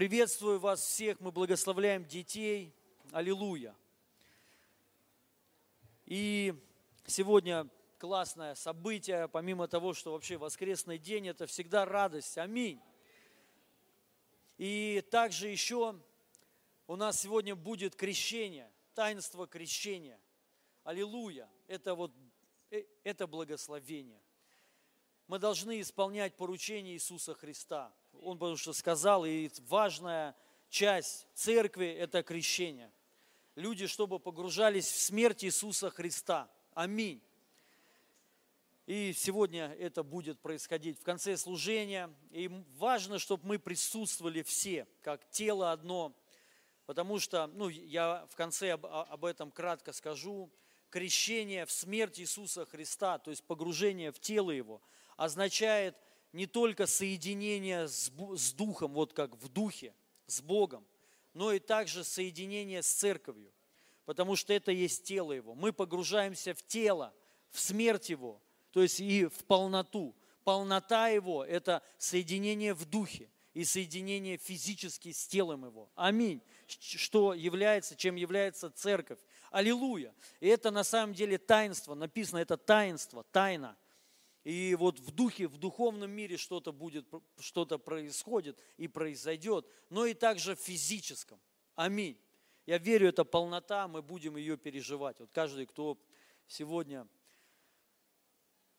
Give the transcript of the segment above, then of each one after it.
Приветствую вас всех, мы благословляем детей. Аллилуйя. И сегодня классное событие, помимо того, что вообще воскресный день, это всегда радость. Аминь. И также еще у нас сегодня будет крещение, таинство крещения. Аллилуйя. Это вот, э, это благословение. Мы должны исполнять поручение Иисуса Христа. Он потому что сказал, и важная часть церкви – это крещение. Люди, чтобы погружались в смерть Иисуса Христа. Аминь. И сегодня это будет происходить в конце служения. И важно, чтобы мы присутствовали все, как тело одно. Потому что, ну, я в конце об, об этом кратко скажу. Крещение в смерть Иисуса Христа, то есть погружение в тело Его, означает – не только соединение с, с Духом, вот как в Духе, с Богом, но и также соединение с Церковью, потому что это есть тело Его. Мы погружаемся в тело, в смерть Его, то есть и в полноту. Полнота Его – это соединение в Духе и соединение физически с телом Его. Аминь. Что является, чем является Церковь. Аллилуйя. И это на самом деле таинство, написано, это таинство, тайна – и вот в духе, в духовном мире что-то будет, что-то происходит и произойдет, но и также в физическом. Аминь. Я верю, это полнота, мы будем ее переживать. Вот каждый, кто сегодня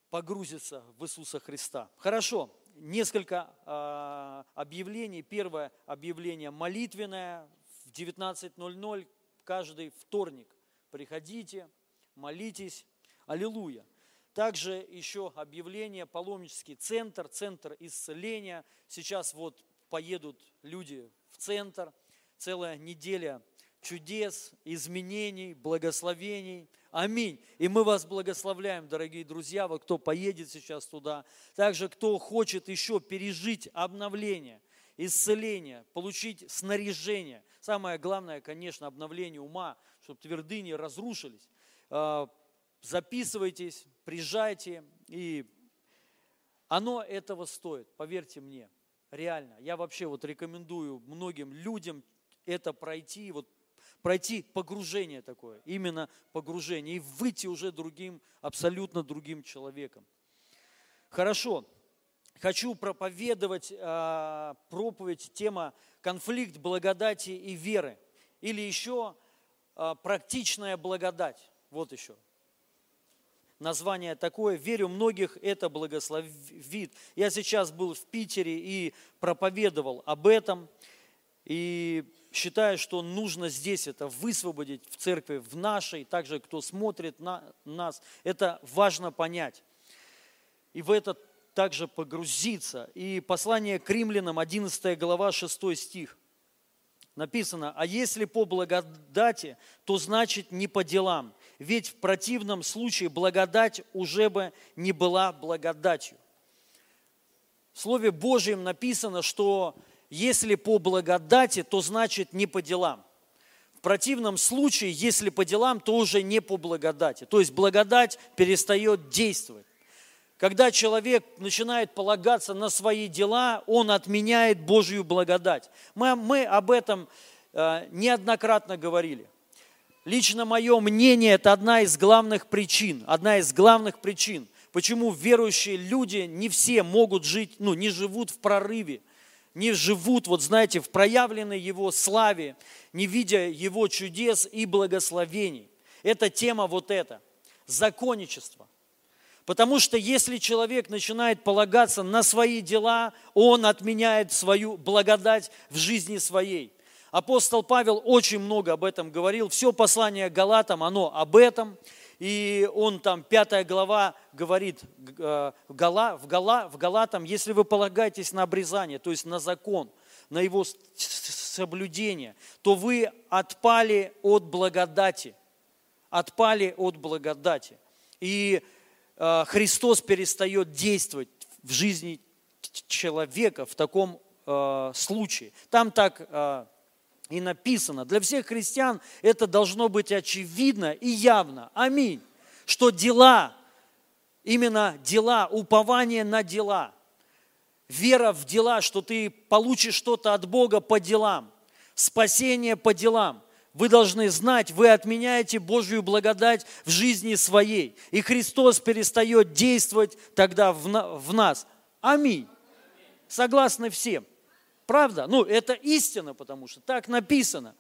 погрузится в Иисуса Христа. Хорошо, несколько э, объявлений. Первое объявление молитвенное в 19.00 каждый вторник. Приходите, молитесь. Аллилуйя. Также еще объявление, паломнический центр, центр исцеления. Сейчас вот поедут люди в центр, целая неделя чудес, изменений, благословений. Аминь. И мы вас благословляем, дорогие друзья, вот кто поедет сейчас туда. Также кто хочет еще пережить обновление, исцеление, получить снаряжение. Самое главное, конечно, обновление ума, чтобы твердыни разрушились а, записывайтесь, приезжайте, и оно этого стоит, поверьте мне, реально. Я вообще вот рекомендую многим людям это пройти, вот пройти погружение такое, именно погружение, и выйти уже другим, абсолютно другим человеком. Хорошо, хочу проповедовать э, проповедь, тема конфликт благодати и веры, или еще э, практичная благодать, вот еще, название такое. Верю, многих это благословит. Я сейчас был в Питере и проповедовал об этом. И считаю, что нужно здесь это высвободить в церкви, в нашей, также кто смотрит на нас. Это важно понять. И в это также погрузиться. И послание к римлянам, 11 глава, 6 стих. Написано, а если по благодати, то значит не по делам ведь в противном случае благодать уже бы не была благодатью. В Слове Божьем написано, что если по благодати, то значит не по делам. В противном случае, если по делам, то уже не по благодати. То есть благодать перестает действовать. Когда человек начинает полагаться на свои дела, он отменяет Божью благодать. Мы, мы об этом э, неоднократно говорили. Лично мое мнение, это одна из главных причин, одна из главных причин, почему верующие люди не все могут жить, ну, не живут в прорыве, не живут, вот знаете, в проявленной Его славе, не видя Его чудес и благословений. Это тема вот эта, законничество. Потому что если человек начинает полагаться на свои дела, он отменяет свою благодать в жизни своей. Апостол Павел очень много об этом говорил. Все послание Галатам, оно об этом. И он там, пятая глава, говорит э, в, Гала, в, Гала, в Галатам, если вы полагаетесь на обрезание, то есть на закон, на его соблюдение, то вы отпали от благодати. Отпали от благодати. И э, Христос перестает действовать в жизни человека в таком э, случае. Там так и написано. Для всех христиан это должно быть очевидно и явно. Аминь. Что дела, именно дела, упование на дела, вера в дела, что ты получишь что-то от Бога по делам, спасение по делам. Вы должны знать, вы отменяете Божью благодать в жизни своей. И Христос перестает действовать тогда в, нас. Аминь. Согласны всем. Правда? Ну, это истина, потому что так написано.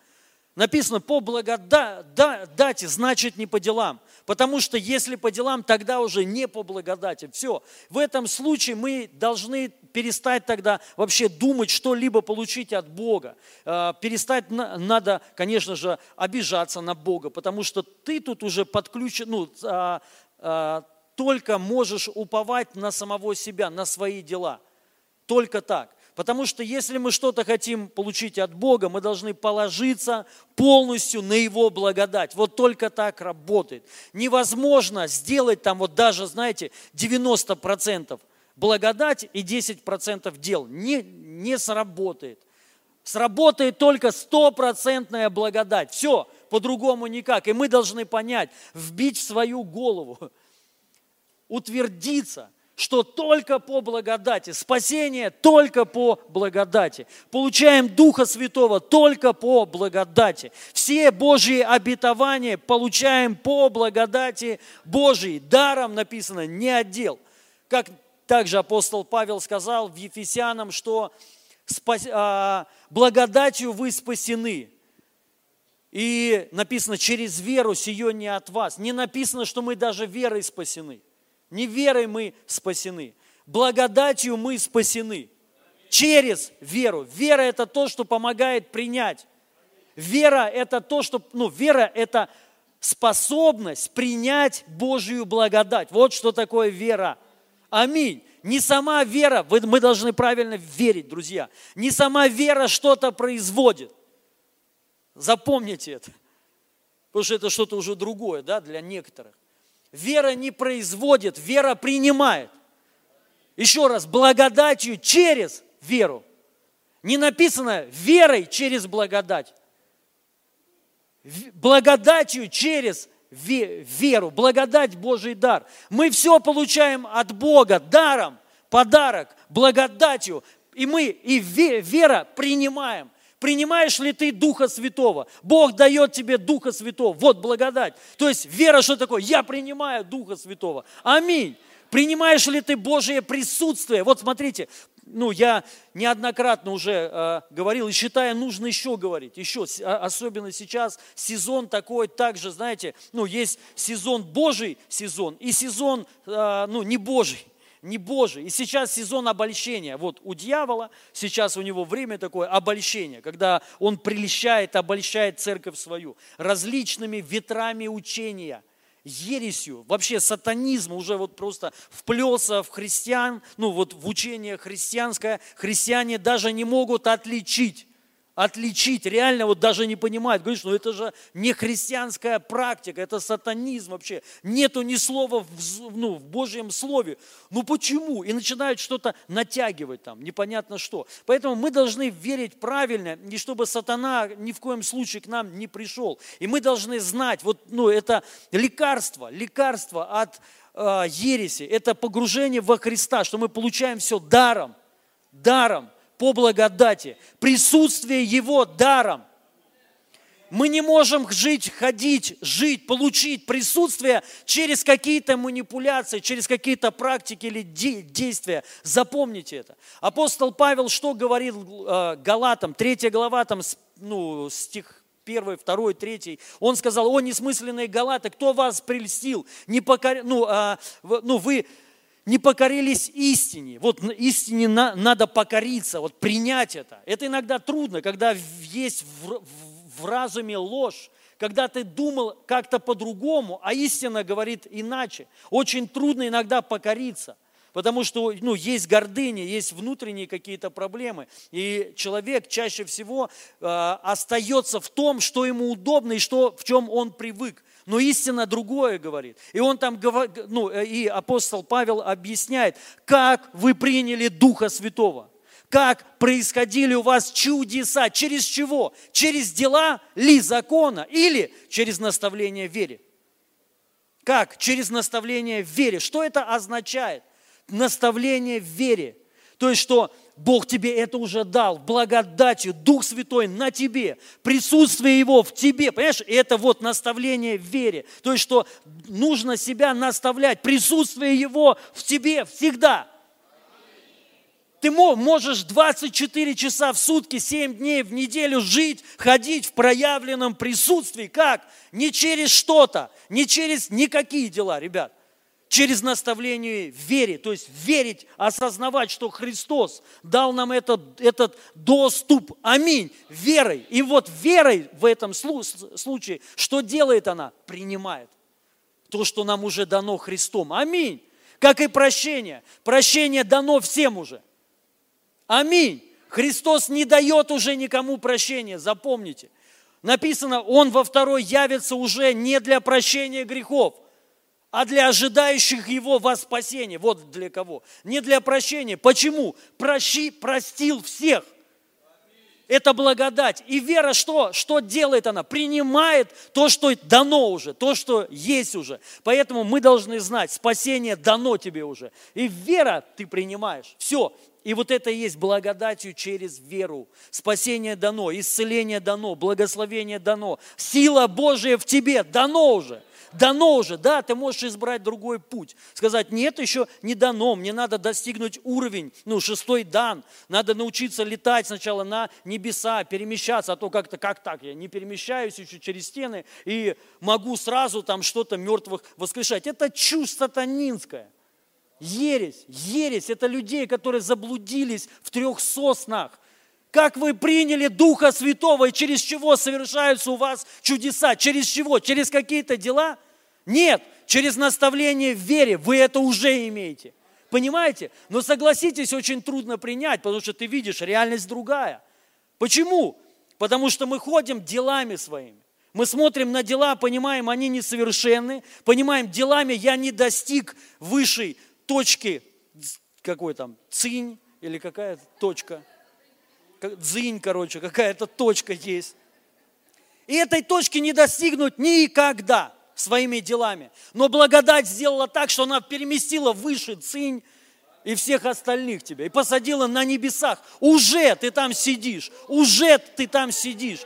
Написано по благодати, значит не по делам. Потому что если по делам, тогда уже не по благодати. Все. В этом случае мы должны перестать тогда вообще думать что-либо получить от Бога. А, перестать надо, конечно же, обижаться на Бога, потому что ты тут уже подключен, ну, а, а, только можешь уповать на самого себя, на свои дела. Только так. Потому что если мы что-то хотим получить от Бога, мы должны положиться полностью на Его благодать. Вот только так работает. Невозможно сделать там вот даже, знаете, 90% благодать и 10% дел. Не, не сработает. Сработает только стопроцентная благодать. Все, по-другому никак. И мы должны понять, вбить в свою голову, утвердиться – что только по благодати, спасение только по благодати. Получаем Духа Святого только по благодати. Все Божьи обетования получаем по благодати Божьей. Даром написано, не отдел. Как также апостол Павел сказал в Ефесянам, что спас, а, благодатью вы спасены. И написано, через веру сие не от вас. Не написано, что мы даже верой спасены. Не верой мы спасены. Благодатью мы спасены. Через веру. Вера – это то, что помогает принять. Вера – это то, что... Ну, вера – это способность принять Божью благодать. Вот что такое вера. Аминь. Не сама вера, мы должны правильно верить, друзья. Не сама вера что-то производит. Запомните это. Потому что это что-то уже другое, да, для некоторых. Вера не производит, вера принимает. Еще раз, благодатью через веру. Не написано верой через благодать. Благодатью через веру, благодать Божий дар. Мы все получаем от Бога даром, подарок, благодатью. И мы и вера принимаем. Принимаешь ли ты Духа Святого? Бог дает тебе Духа Святого. Вот благодать. То есть вера, что такое? Я принимаю Духа Святого. Аминь. Принимаешь ли ты Божие присутствие? Вот смотрите, ну, я неоднократно уже э, говорил и считаю, нужно еще говорить, еще, а, особенно сейчас сезон такой, также, знаете, ну, есть сезон Божий сезон и сезон, э, ну, не Божий не Божий. И сейчас сезон обольщения. Вот у дьявола сейчас у него время такое обольщение, когда он прельщает, обольщает церковь свою различными ветрами учения – ересью, вообще сатанизм уже вот просто вплелся в христиан, ну вот в учение христианское, христиане даже не могут отличить отличить, реально вот даже не понимают. Говоришь, ну это же не христианская практика, это сатанизм вообще. Нету ни слова в, ну, в Божьем Слове. Ну почему? И начинают что-то натягивать там, непонятно что. Поэтому мы должны верить правильно, и чтобы сатана ни в коем случае к нам не пришел. И мы должны знать, вот ну, это лекарство, лекарство от э, ереси, это погружение во Христа, что мы получаем все даром, даром по благодати, присутствие Его даром. Мы не можем жить, ходить, жить, получить присутствие через какие-то манипуляции, через какие-то практики или действия. Запомните это. Апостол Павел что говорил э, Галатам, 3 глава, там, ну, стих 1, 2, 3. Он сказал, о, несмысленные Галаты, кто вас прельстил? Не покор... ну, а, ну, вы не покорились истине. Вот истине на, надо покориться, вот принять это. Это иногда трудно, когда есть в, в, в разуме ложь, когда ты думал как-то по-другому, а истина говорит иначе. Очень трудно иногда покориться. Потому что ну, есть гордыня, есть внутренние какие-то проблемы. И человек чаще всего э, остается в том, что ему удобно и что, в чем он привык. Но истина другое говорит. И он там, ну, э, и апостол Павел объясняет, как вы приняли Духа Святого. Как происходили у вас чудеса. Через чего? Через дела ли закона или через наставление в вере? Как? Через наставление в вере. Что это означает? Наставление в вере. То есть, что Бог тебе это уже дал, благодатью, Дух Святой на тебе, присутствие Его в тебе. Понимаешь, это вот наставление в вере. То есть, что нужно себя наставлять, присутствие Его в тебе всегда. Ты можешь 24 часа в сутки, 7 дней в неделю жить, ходить в проявленном присутствии. Как? Не через что-то, не через никакие дела, ребят через наставление в вере, то есть верить, осознавать, что Христос дал нам этот, этот доступ. Аминь. Верой. И вот верой в этом случае, что делает она? Принимает то, что нам уже дано Христом. Аминь. Как и прощение. Прощение дано всем уже. Аминь. Христос не дает уже никому прощения, запомните. Написано, Он во второй явится уже не для прощения грехов, а для ожидающих его во спасение. Вот для кого. Не для прощения. Почему? Прощи, простил всех. Это благодать. И вера что? Что делает она? Принимает то, что дано уже, то, что есть уже. Поэтому мы должны знать, спасение дано тебе уже. И вера ты принимаешь. Все. И вот это и есть благодатью через веру. Спасение дано, исцеление дано, благословение дано. Сила Божия в тебе дано уже дано уже, да, ты можешь избрать другой путь. Сказать, нет, еще не дано, мне надо достигнуть уровень, ну, шестой дан, надо научиться летать сначала на небеса, перемещаться, а то как-то, как так, я не перемещаюсь еще через стены и могу сразу там что-то мертвых воскрешать. Это чушь сатанинская. Ересь, ересь, это людей, которые заблудились в трех соснах. Как вы приняли Духа Святого и через чего совершаются у вас чудеса? Через чего? Через какие-то дела? Нет, через наставление в вере вы это уже имеете. Понимаете? Но согласитесь, очень трудно принять, потому что ты видишь, реальность другая. Почему? Потому что мы ходим делами своими. Мы смотрим на дела, понимаем, они несовершенны, понимаем, делами я не достиг высшей точки, какой там, цинь или какая-то точка – дзынь, короче, какая-то точка есть. И этой точки не достигнуть никогда своими делами. Но благодать сделала так, что она переместила выше цинь и всех остальных тебя, и посадила на небесах. Уже ты там сидишь, уже ты там сидишь.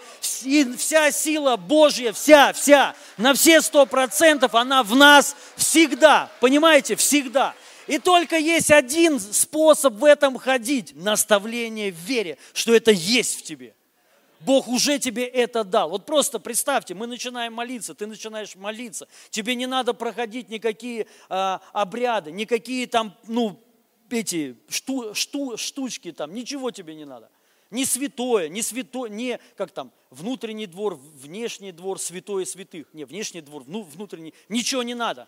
И вся сила Божья, вся, вся, на все сто процентов она в нас всегда. Понимаете, всегда. И только есть один способ в этом ходить – наставление в вере, что это есть в тебе. Бог уже тебе это дал. Вот просто представьте, мы начинаем молиться, ты начинаешь молиться. Тебе не надо проходить никакие э, обряды, никакие там, ну, эти шту, шту, штучки там, ничего тебе не надо. Не святое, не святое, не, как там, внутренний двор, внешний двор, святое святых. Не, внешний двор, внутренний, ничего не надо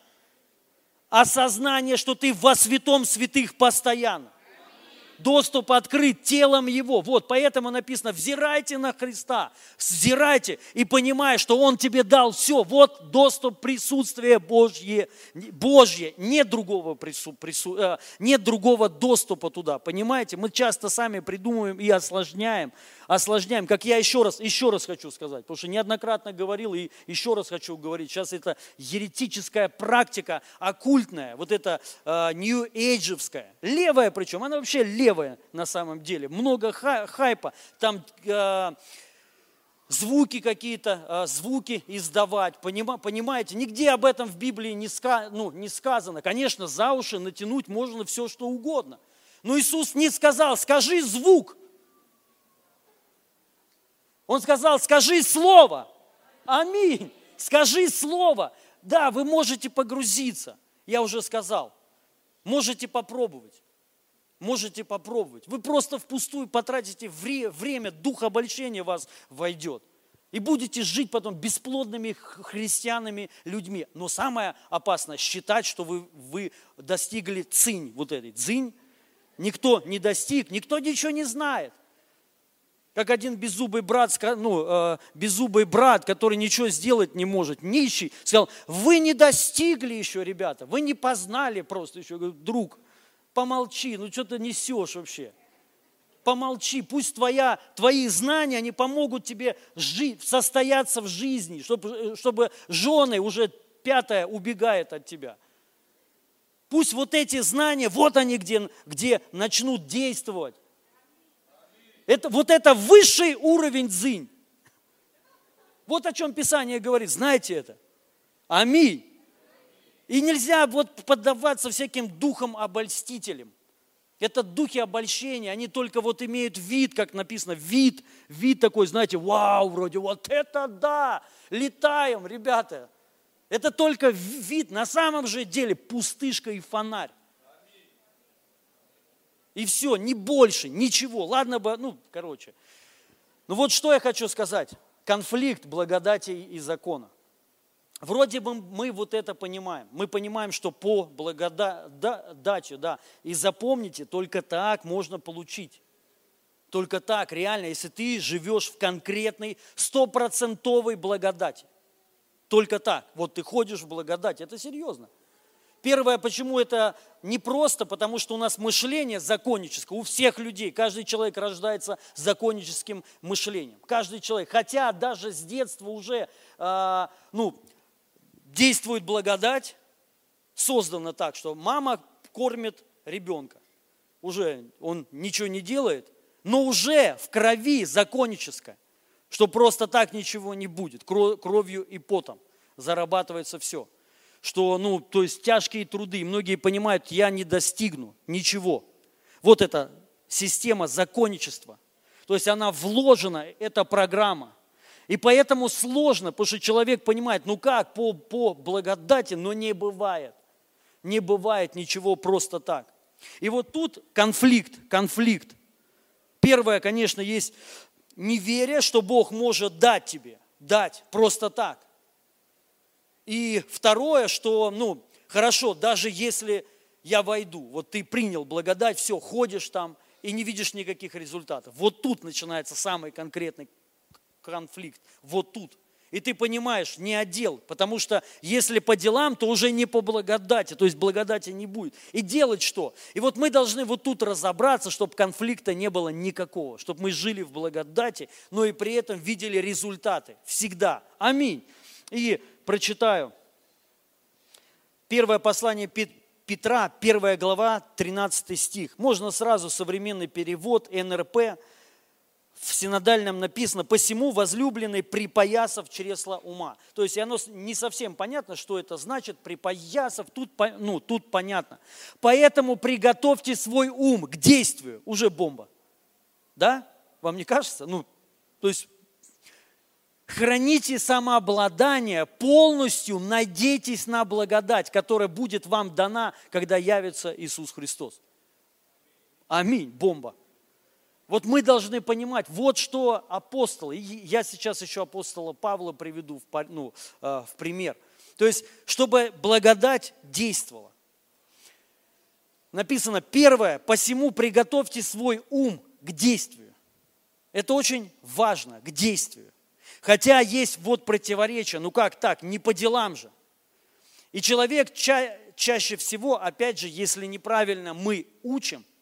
осознание, что ты во святом святых постоянно доступ открыт телом Его. Вот, поэтому написано, взирайте на Христа, взирайте и понимая, что Он тебе дал все. Вот доступ присутствия Божье, Божье. Нет другого, прису, прису, э, нет другого доступа туда. Понимаете, мы часто сами придумываем и осложняем, осложняем. Как я еще раз, еще раз хочу сказать, потому что неоднократно говорил и еще раз хочу говорить. Сейчас это еретическая практика, оккультная, вот это э, нью-эйджевская, левая причем, она вообще левая на самом деле. Много хайпа, там э, звуки какие-то, э, звуки издавать, понима, понимаете? Нигде об этом в Библии не, ска, ну, не сказано. Конечно, за уши натянуть можно все, что угодно. Но Иисус не сказал, скажи звук. Он сказал, скажи слово. Аминь. Скажи слово. Да, вы можете погрузиться. Я уже сказал. Можете попробовать можете попробовать. Вы просто впустую потратите время, дух обольщения вас войдет. И будете жить потом бесплодными христианами людьми. Но самое опасное – считать, что вы, вы достигли цинь, вот этой цинь. Никто не достиг, никто ничего не знает. Как один беззубый брат, ну, э, беззубый брат, который ничего сделать не может, нищий, сказал, вы не достигли еще, ребята, вы не познали просто еще, друг, помолчи, ну что ты несешь вообще? Помолчи, пусть твоя, твои знания, они помогут тебе жить, состояться в жизни, чтобы, чтобы жены уже пятая убегает от тебя. Пусть вот эти знания, вот они где, где начнут действовать. Это, вот это высший уровень дзынь. Вот о чем Писание говорит, знаете это. Аминь. И нельзя вот поддаваться всяким духам обольстителям. Это духи обольщения, они только вот имеют вид, как написано, вид, вид такой, знаете, вау, вроде вот это да, летаем, ребята. Это только вид, на самом же деле пустышка и фонарь. И все, не больше, ничего. Ладно бы, ну, короче. Ну вот что я хочу сказать. Конфликт благодати и закона. Вроде бы мы вот это понимаем. Мы понимаем, что по благодати, да, и запомните, только так можно получить. Только так, реально, если ты живешь в конкретной, стопроцентовой благодати. Только так. Вот ты ходишь в благодать. Это серьезно. Первое, почему это непросто, потому что у нас мышление законническое, у всех людей, каждый человек рождается законническим мышлением. Каждый человек, хотя даже с детства уже, э, ну, действует благодать, создана так, что мама кормит ребенка. Уже он ничего не делает, но уже в крови законническое, что просто так ничего не будет, кровью и потом зарабатывается все. Что, ну, то есть тяжкие труды, многие понимают, я не достигну ничего. Вот эта система законничества. То есть она вложена, эта программа. И поэтому сложно, потому что человек понимает, ну как, по, по благодати, но не бывает. Не бывает ничего просто так. И вот тут конфликт, конфликт. Первое, конечно, есть неверие, что Бог может дать тебе, дать просто так. И второе, что, ну, хорошо, даже если я войду, вот ты принял благодать, все, ходишь там и не видишь никаких результатов. Вот тут начинается самый конкретный конфликт вот тут. И ты понимаешь, не отдел, потому что если по делам, то уже не по благодати, то есть благодати не будет. И делать что? И вот мы должны вот тут разобраться, чтобы конфликта не было никакого, чтобы мы жили в благодати, но и при этом видели результаты всегда. Аминь. И прочитаю. Первое послание Петра, первая глава, 13 стих. Можно сразу современный перевод НРП – в синодальном написано, посему возлюбленный припоясав чресла ума. То есть оно не совсем понятно, что это значит, припоясав, тут, ну, тут понятно. Поэтому приготовьте свой ум к действию, уже бомба. Да? Вам не кажется? Ну, то есть храните самообладание, полностью надейтесь на благодать, которая будет вам дана, когда явится Иисус Христос. Аминь, бомба. Вот мы должны понимать, вот что апостолы, я сейчас еще апостола Павла приведу в, ну, э, в пример. То есть, чтобы благодать действовала. Написано, первое, посему приготовьте свой ум к действию. Это очень важно, к действию. Хотя есть вот противоречие, ну как так, не по делам же. И человек ча- чаще всего, опять же, если неправильно мы учим –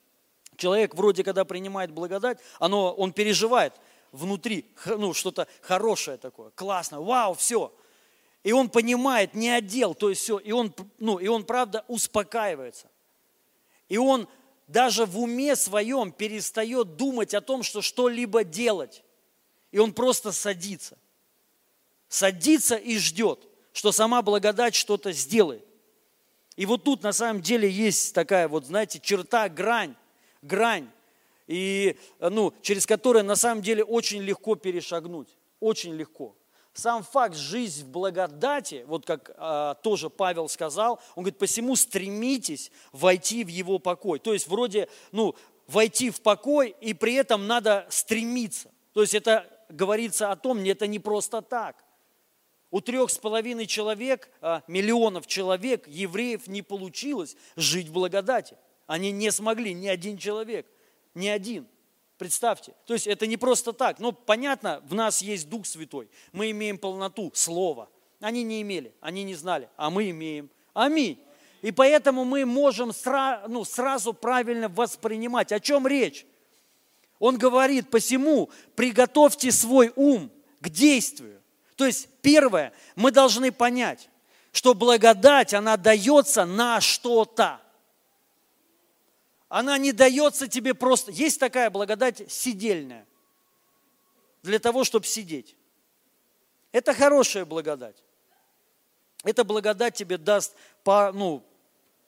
Человек вроде, когда принимает благодать, оно, он переживает внутри, ну, что-то хорошее такое, классно, вау, все. И он понимает, не отдел, то есть все, и он, ну, и он правда успокаивается. И он даже в уме своем перестает думать о том, что что-либо делать. И он просто садится. Садится и ждет, что сама благодать что-то сделает. И вот тут на самом деле есть такая вот, знаете, черта, грань, грань, и, ну, через которую на самом деле очень легко перешагнуть. Очень легко. Сам факт жизнь в благодати, вот как а, тоже Павел сказал, он говорит, посему стремитесь войти в его покой. То есть вроде, ну, войти в покой, и при этом надо стремиться. То есть это говорится о том, это не просто так. У трех с половиной человек, а, миллионов человек, евреев не получилось жить в благодати. Они не смогли, ни один человек, ни один. Представьте. То есть это не просто так. Но понятно, в нас есть Дух Святой. Мы имеем полноту Слова. Они не имели, они не знали, а мы имеем. Аминь. И поэтому мы можем сра, ну, сразу правильно воспринимать. О чем речь? Он говорит, посему приготовьте свой ум к действию. То есть первое, мы должны понять, что благодать, она дается на что-то. Она не дается тебе просто. Есть такая благодать сидельная, для того, чтобы сидеть. Это хорошая благодать. Эта благодать тебе даст по, ну,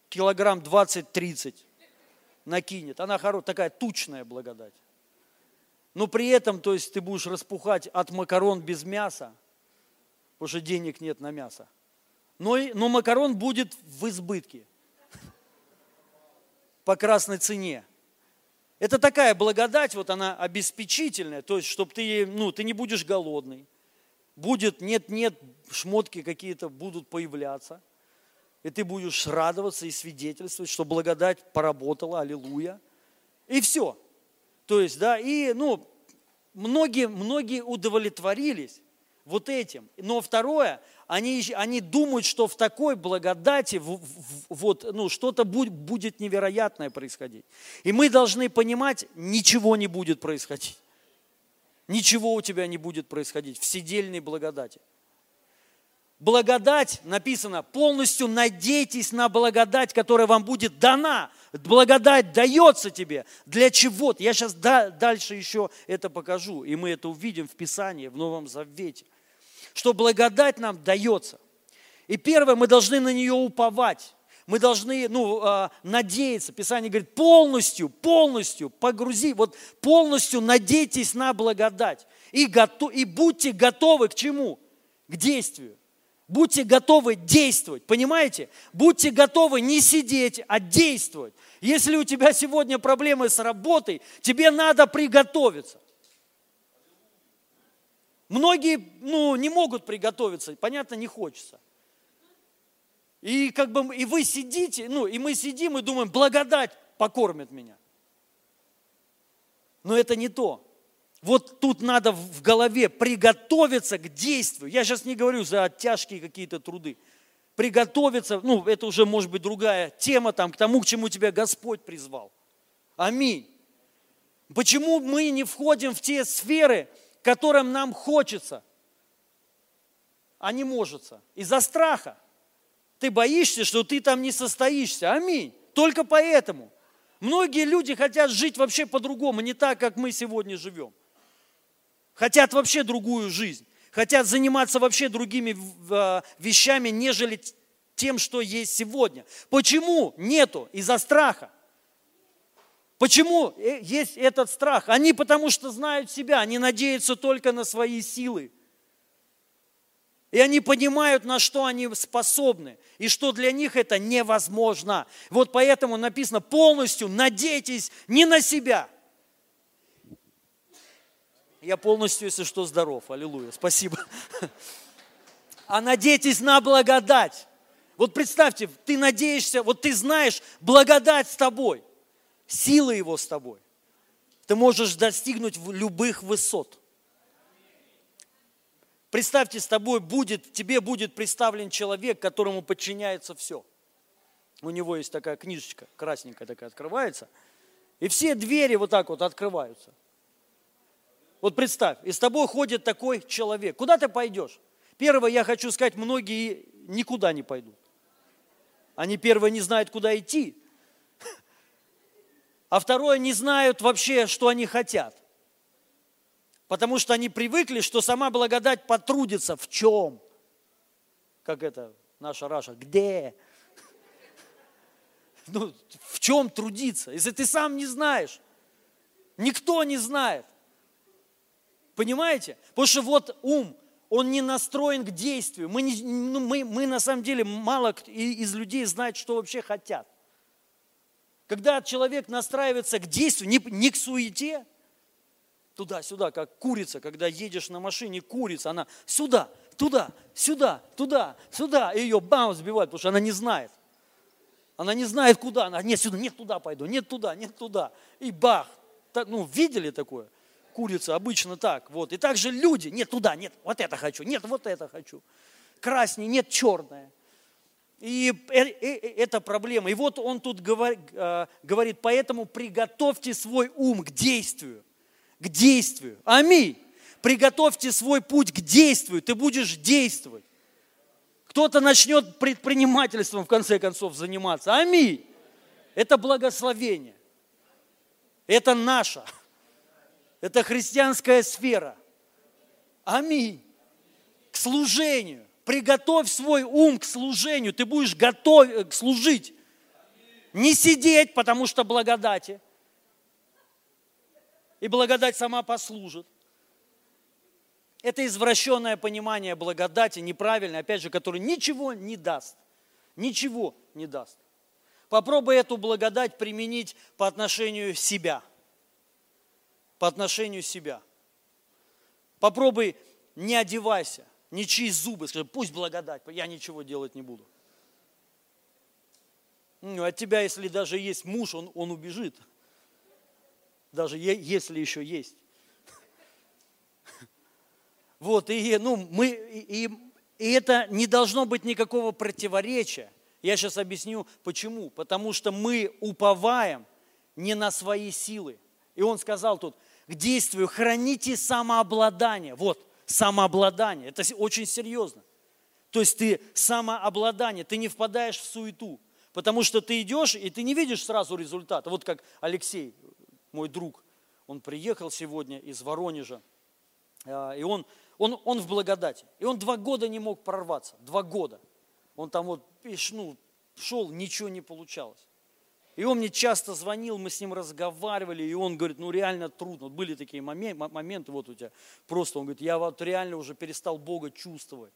килограмм 20-30 накинет. Она хорошая, такая тучная благодать. Но при этом, то есть ты будешь распухать от макарон без мяса, потому что денег нет на мясо. Но, но макарон будет в избытке по красной цене. Это такая благодать, вот она обеспечительная, то есть, чтобы ты, ну, ты не будешь голодный. Будет, нет-нет, шмотки какие-то будут появляться. И ты будешь радоваться и свидетельствовать, что благодать поработала, аллилуйя. И все. То есть, да, и, ну, многие, многие удовлетворились вот этим. Но второе, они, они думают, что в такой благодати вот, ну, что-то будет, будет невероятное происходить. И мы должны понимать, ничего не будет происходить. Ничего у тебя не будет происходить в сидельной благодати. Благодать, написано, полностью надейтесь на благодать, которая вам будет дана. Благодать дается тебе. Для чего-то. Я сейчас дальше еще это покажу, и мы это увидим в Писании, в Новом Завете. Что благодать нам дается. И первое, мы должны на нее уповать. Мы должны ну, а, надеяться. Писание говорит, полностью, полностью погрузи, вот полностью надейтесь на благодать. И, готов, и будьте готовы к чему? К действию. Будьте готовы действовать, понимаете? Будьте готовы не сидеть, а действовать. Если у тебя сегодня проблемы с работой, тебе надо приготовиться. Многие ну, не могут приготовиться, понятно, не хочется. И как бы и вы сидите, ну и мы сидим и думаем, благодать покормит меня. Но это не то. Вот тут надо в голове приготовиться к действию. Я сейчас не говорю за тяжкие какие-то труды. Приготовиться, ну, это уже может быть другая тема, там, к тому, к чему тебя Господь призвал. Аминь. Почему мы не входим в те сферы, которым нам хочется, а не может? Из-за страха. Ты боишься, что ты там не состоишься. Аминь. Только поэтому. Многие люди хотят жить вообще по-другому, не так, как мы сегодня живем хотят вообще другую жизнь, хотят заниматься вообще другими а, вещами, нежели тем, что есть сегодня. Почему нету? Из-за страха. Почему э, есть этот страх? Они потому что знают себя, они надеются только на свои силы. И они понимают, на что они способны, и что для них это невозможно. Вот поэтому написано полностью надейтесь не на себя – я полностью, если что, здоров. Аллилуйя. Спасибо. А надейтесь на благодать. Вот представьте, ты надеешься, вот ты знаешь, благодать с тобой, сила его с тобой. Ты можешь достигнуть любых высот. Представьте, с тобой будет, тебе будет представлен человек, которому подчиняется все. У него есть такая книжечка, красненькая такая, открывается. И все двери вот так вот открываются. Вот представь, и с тобой ходит такой человек. Куда ты пойдешь? Первое, я хочу сказать, многие никуда не пойдут. Они, первое, не знают, куда идти. А второе, не знают вообще, что они хотят. Потому что они привыкли, что сама благодать потрудится. В чем? Как это наша Раша? Где? Ну, в чем трудиться? Если ты сам не знаешь. Никто не знает. Понимаете? Потому что вот ум, он не настроен к действию. Мы, не, ну, мы, мы на самом деле мало из людей знают, что вообще хотят. Когда человек настраивается к действию, не, не к суете, туда-сюда, как курица, когда едешь на машине, курица, она сюда, туда, сюда, туда, сюда, и ее бам, сбивают, потому что она не знает. Она не знает, куда она, нет, сюда, нет, туда пойду, нет, туда, нет, туда. И бах. Ну, видели такое? Курица, обычно так. Вот. И также люди, нет туда, нет, вот это хочу, нет, вот это хочу. Краснее, нет, черное. И э, э, э, это проблема. И вот он тут говорит, поэтому приготовьте свой ум к действию. К действию. Аминь. Приготовьте свой путь к действию. Ты будешь действовать. Кто-то начнет предпринимательством в конце концов заниматься. Аминь. Это благословение. Это наша. Это христианская сфера. Аминь. К служению. Приготовь свой ум к служению. Ты будешь готов э, служить. Не сидеть, потому что благодати. И благодать сама послужит. Это извращенное понимание благодати, неправильное, опять же, которое ничего не даст. Ничего не даст. Попробуй эту благодать применить по отношению себя. По отношению себя. Попробуй не одевайся, не чисть зубы, скажи, пусть благодать, я ничего делать не буду. Ну, от тебя, если даже есть муж, он, он убежит. Даже если еще есть. Вот, и, ну, мы, и, и это не должно быть никакого противоречия. Я сейчас объясню, почему. Потому что мы уповаем не на свои силы. И он сказал тут, к действию храните самообладание. Вот, самообладание. Это очень серьезно. То есть ты самообладание, ты не впадаешь в суету. Потому что ты идешь, и ты не видишь сразу результата. Вот как Алексей, мой друг, он приехал сегодня из Воронежа, а, и он, он, он в благодати. И он два года не мог прорваться, два года. Он там вот ну, шел, ничего не получалось. И он мне часто звонил, мы с ним разговаривали, и он говорит, ну реально трудно. Были такие моменты, вот у тебя просто, он говорит, я вот реально уже перестал Бога чувствовать.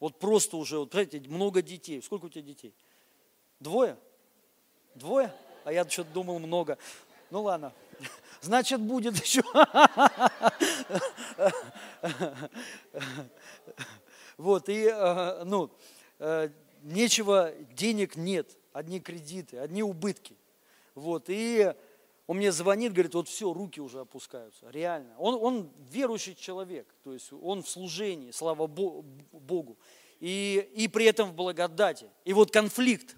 Вот просто уже, вот, знаете, много детей. Сколько у тебя детей? Двое? Двое? А я что-то думал много. Ну ладно, значит будет еще. Вот, и, э, ну, э, нечего, денег нет, одни кредиты, одни убытки. Вот, и он мне звонит, говорит, вот все, руки уже опускаются, реально. Он, он верующий человек, то есть он в служении, слава Богу, и, и при этом в благодати. И вот конфликт,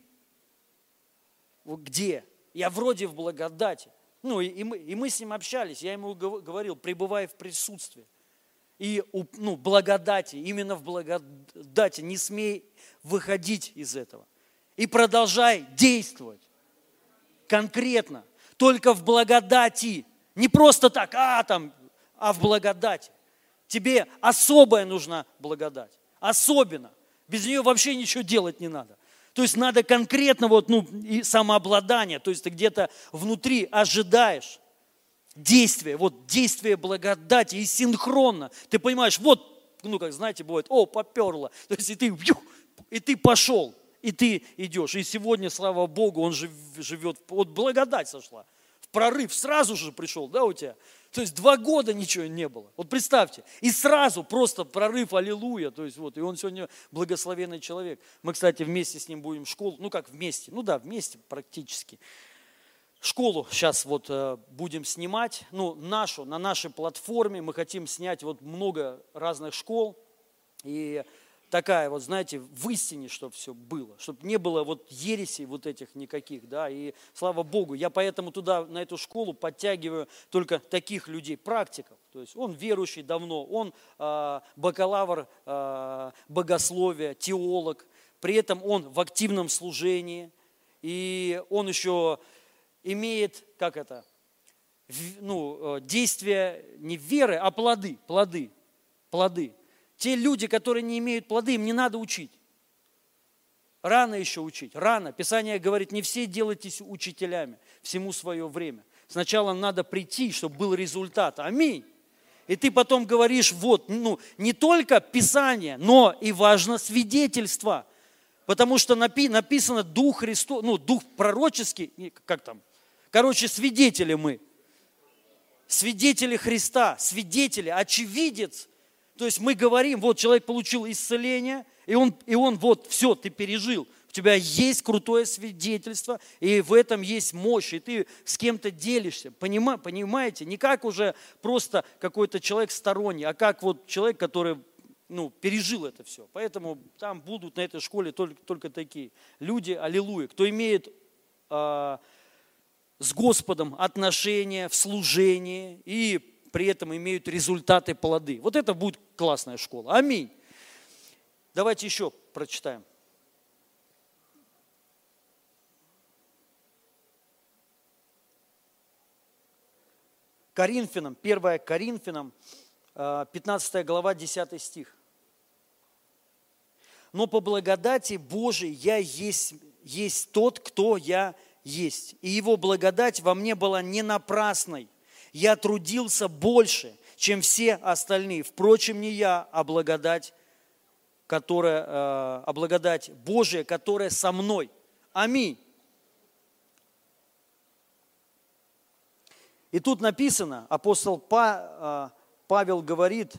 вот где? Я вроде в благодати. Ну, и, и, мы, и мы с ним общались, я ему говорил, пребывая в присутствии. И ну, благодати, именно в благодати, не смей выходить из этого. И продолжай действовать конкретно, только в благодати. Не просто так, а там, а в благодати. Тебе особая нужна благодать. Особенно. Без нее вообще ничего делать не надо. То есть надо конкретно вот, ну, и самообладание. То есть ты где-то внутри ожидаешь действия, вот действие благодати и синхронно. Ты понимаешь, вот, ну, как знаете, бывает, о, поперло. То есть и ты и ты пошел, и ты идешь. И сегодня, слава Богу, он живет, вот благодать сошла, в прорыв сразу же пришел, да, у тебя? То есть два года ничего не было. Вот представьте, и сразу просто прорыв, аллилуйя. То есть вот, и он сегодня благословенный человек. Мы, кстати, вместе с ним будем школу, ну как вместе, ну да, вместе практически. Школу сейчас вот э, будем снимать, ну нашу, на нашей платформе мы хотим снять вот много разных школ. И такая вот, знаете, в истине, чтобы все было, чтобы не было вот ересей вот этих никаких, да, и слава Богу, я поэтому туда, на эту школу подтягиваю только таких людей, практиков, то есть он верующий давно, он э, бакалавр э, богословия, теолог, при этом он в активном служении, и он еще имеет, как это, ну, э, действия не веры, а плоды, плоды, плоды. Те люди, которые не имеют плоды, им не надо учить. Рано еще учить, рано. Писание говорит, не все делайтесь учителями, всему свое время. Сначала надо прийти, чтобы был результат. Аминь. И ты потом говоришь, вот, ну, не только Писание, но и важно свидетельство. Потому что написано Дух Христос, ну, Дух пророческий, как там, короче, свидетели мы. Свидетели Христа, свидетели, очевидец то есть мы говорим, вот человек получил исцеление, и он, и он вот, все, ты пережил. У тебя есть крутое свидетельство, и в этом есть мощь, и ты с кем-то делишься. Понима, понимаете? Не как уже просто какой-то человек сторонний, а как вот человек, который ну, пережил это все. Поэтому там будут на этой школе только, только такие люди, аллилуйя, кто имеет э, с Господом отношения в служении и при этом имеют результаты, плоды. Вот это будет классная школа. Аминь. Давайте еще прочитаем. Коринфянам, 1 Коринфянам, 15 э, глава, 10 стих. Но по благодати Божией я есть, есть тот, кто я есть. И его благодать во мне была не напрасной. Я трудился больше, чем все остальные. Впрочем, не я, а благодать, которая, э, а благодать Божия, которая со мной. Аминь. И тут написано, апостол а, Павел говорит,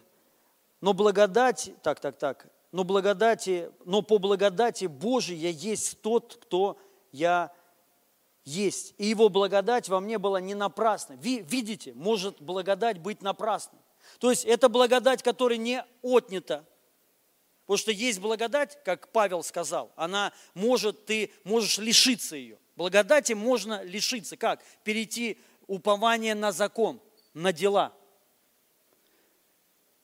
но благодать, так, так, так, но благодати, но по благодати Божией я есть тот, кто я есть. И его благодать во мне была не напрасной. Видите, может благодать быть напрасной. То есть это благодать, которая не отнята. Потому что есть благодать, как Павел сказал, она может, ты можешь лишиться ее. Благодати можно лишиться. Как? Перейти упование на закон, на дела.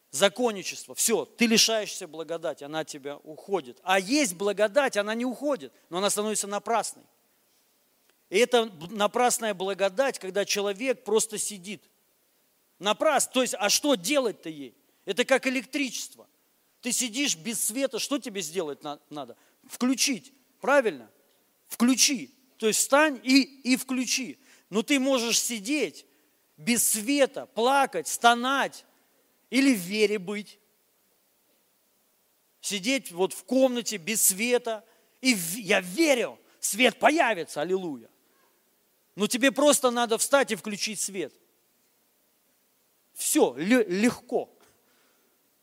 Законничество. Все, ты лишаешься благодати, она тебя уходит. А есть благодать, она не уходит, но она становится напрасной. И это напрасная благодать, когда человек просто сидит. Напрас, то есть, а что делать-то ей? Это как электричество. Ты сидишь без света, что тебе сделать надо? Включить, правильно? Включи. То есть встань и, и включи. Но ты можешь сидеть без света, плакать, стонать или в вере быть. Сидеть вот в комнате без света. И я верю, свет появится, аллилуйя. Но тебе просто надо встать и включить свет. Все, легко.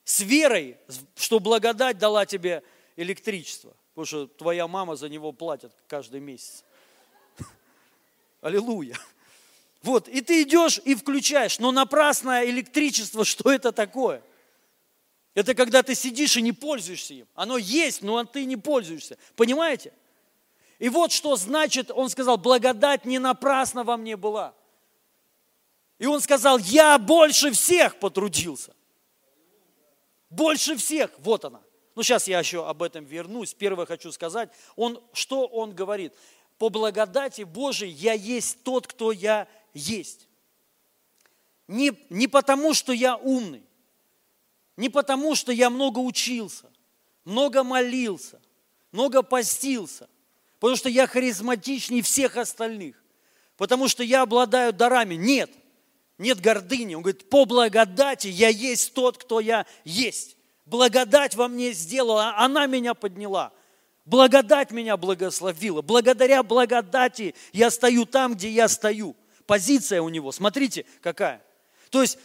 С верой, что благодать дала тебе электричество. Потому что твоя мама за него платит каждый месяц. Аллилуйя. Вот, и ты идешь и включаешь, но напрасное электричество, что это такое? Это когда ты сидишь и не пользуешься им. Оно есть, но ты не пользуешься. Понимаете? И вот что значит, он сказал, благодать не напрасно во мне была. И он сказал, я больше всех потрудился. Больше всех. Вот она. Ну, сейчас я еще об этом вернусь. Первое хочу сказать. Он, что он говорит? по благодати Божией я есть тот, кто я есть. Не, не потому, что я умный, не потому, что я много учился, много молился, много постился, потому что я харизматичнее всех остальных, потому что я обладаю дарами. Нет, нет гордыни. Он говорит, по благодати я есть тот, кто я есть. Благодать во мне сделала, она меня подняла. Благодать меня благословила. Благодаря благодати я стою там, где я стою. Позиция у него, смотрите, какая. То есть,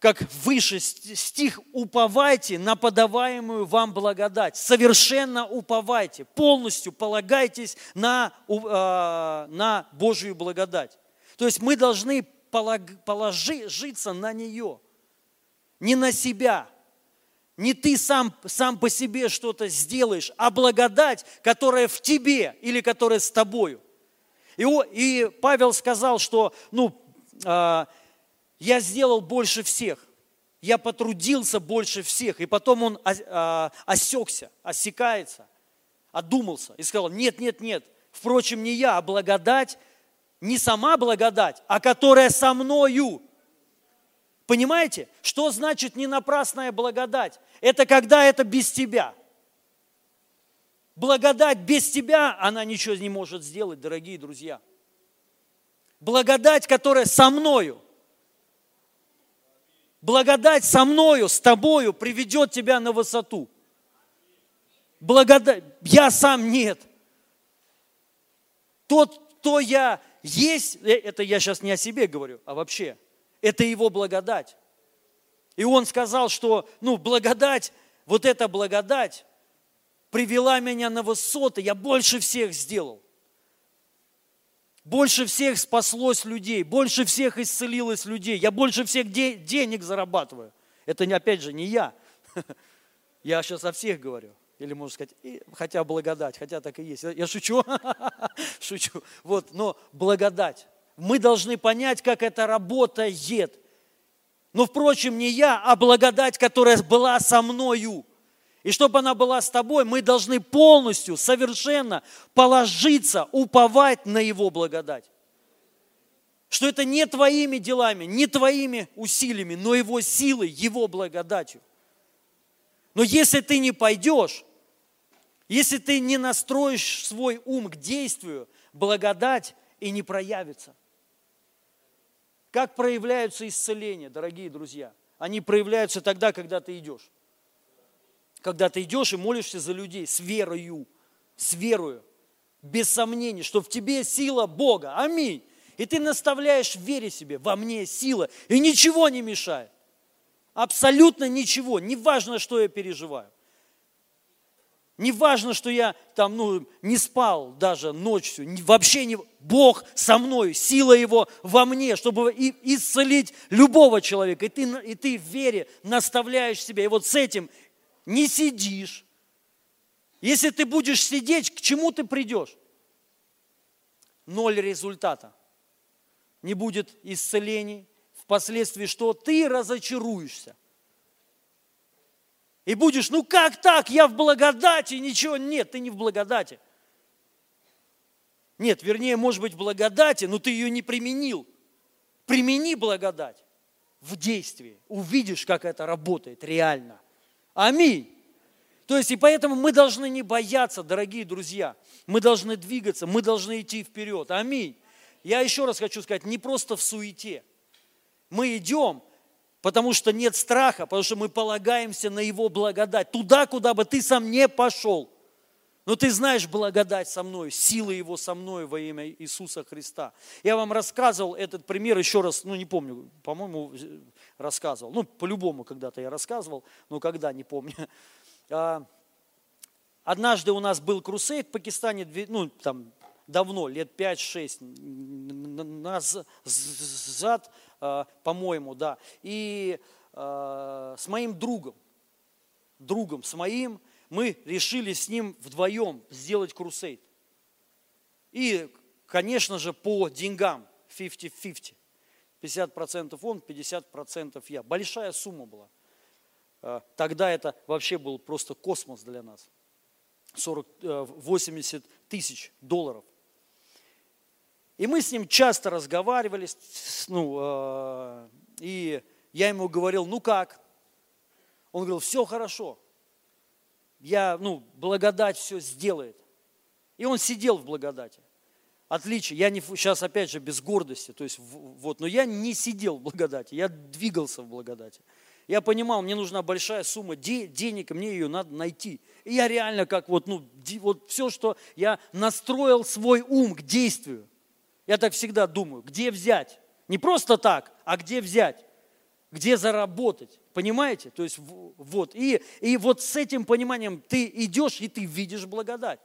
как выше стих, уповайте на подаваемую вам благодать. Совершенно уповайте, полностью полагайтесь на, а, на Божью благодать. То есть мы должны положиться на нее, не на себя – не ты сам, сам по себе что-то сделаешь, а благодать, которая в тебе или которая с тобою. И, и Павел сказал, что ну, э, я сделал больше всех, я потрудился больше всех. И потом он э, осекся, осекается, одумался и сказал, нет, нет, нет, впрочем, не я, а благодать, не сама благодать, а которая со мною. Понимаете, что значит не напрасная благодать? Это когда это без тебя. Благодать без тебя, она ничего не может сделать, дорогие друзья. Благодать, которая со мною. Благодать со мною, с тобою приведет тебя на высоту. Благодать, я сам нет. Тот, кто я есть, э, это я сейчас не о себе говорю, а вообще – это его благодать. И он сказал, что ну, благодать, вот эта благодать привела меня на высоты, я больше всех сделал. Больше всех спаслось людей, больше всех исцелилось людей, я больше всех де- денег зарабатываю. Это, опять же, не я. Я сейчас о всех говорю. Или, можно сказать, хотя благодать, хотя так и есть. Я шучу, шучу. Вот, но благодать мы должны понять, как это работает. Но, впрочем, не я, а благодать, которая была со мною. И чтобы она была с тобой, мы должны полностью, совершенно положиться, уповать на Его благодать. Что это не твоими делами, не твоими усилиями, но Его силой, Его благодатью. Но если ты не пойдешь, если ты не настроишь свой ум к действию, благодать и не проявится. Как проявляются исцеления, дорогие друзья? Они проявляются тогда, когда ты идешь. Когда ты идешь и молишься за людей с верою, с верою, без сомнений, что в тебе сила Бога. Аминь. И ты наставляешь в вере себе, во мне сила, и ничего не мешает. Абсолютно ничего, неважно, что я переживаю. Не важно, что я там, ну, не спал даже ночью, вообще не... Бог со мной, сила Его во мне, чтобы исцелить любого человека. И ты, и ты в вере наставляешь себя. И вот с этим не сидишь. Если ты будешь сидеть, к чему ты придешь? Ноль результата. Не будет исцелений. Впоследствии что? Ты разочаруешься. И будешь, ну как так, я в благодати, ничего, нет, ты не в благодати. Нет, вернее, может быть, в благодати, но ты ее не применил. Примени благодать в действии, увидишь, как это работает реально. Аминь. То есть, и поэтому мы должны не бояться, дорогие друзья. Мы должны двигаться, мы должны идти вперед. Аминь. Я еще раз хочу сказать, не просто в суете. Мы идем, Потому что нет страха, потому что мы полагаемся на Его благодать. Туда, куда бы ты сам не пошел. Но ты знаешь благодать со мной, сила Его со мной во имя Иисуса Христа. Я вам рассказывал этот пример еще раз, ну не помню, по-моему, рассказывал. Ну, по-любому когда-то я рассказывал, но когда, не помню. А, однажды у нас был крусейд в Пакистане, ну, там, давно, лет 5-6 назад, а, по-моему, да. И а, с моим другом, другом с моим, мы решили с ним вдвоем сделать крусейд. И, конечно же, по деньгам 50-50. 50% он, 50% я. Большая сумма была. А, тогда это вообще был просто космос для нас. 40, 80 тысяч долларов. И мы с ним часто разговаривали, ну, э, и я ему говорил, ну как? Он говорил, все хорошо. Я, ну, благодать все сделает. И он сидел в благодати. Отличие. Я не, сейчас опять же без гордости, то есть вот, но я не сидел в благодати, я двигался в благодати. Я понимал, мне нужна большая сумма денег, и мне ее надо найти. И я реально как вот, ну, вот все, что я настроил свой ум к действию. Я так всегда думаю, где взять? Не просто так, а где взять? Где заработать? Понимаете? То есть вот. И, и вот с этим пониманием ты идешь, и ты видишь благодать.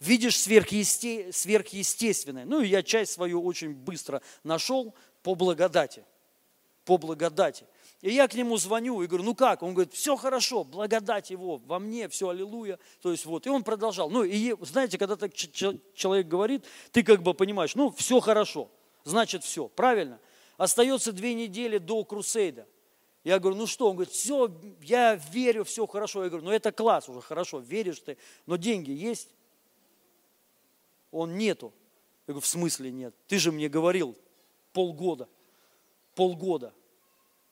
Видишь сверхъесте, сверхъестественное. Ну и я часть свою очень быстро нашел по благодати. По благодати. И я к нему звоню и говорю, ну как? Он говорит, все хорошо, благодать его во мне, все, аллилуйя. То есть вот, и он продолжал. Ну и знаете, когда так человек говорит, ты как бы понимаешь, ну все хорошо, значит все, правильно? Остается две недели до крусейда. Я говорю, ну что? Он говорит, все, я верю, все хорошо. Я говорю, ну это класс уже, хорошо, веришь ты, но деньги есть? Он нету. Я говорю, в смысле нет? Ты же мне говорил полгода, полгода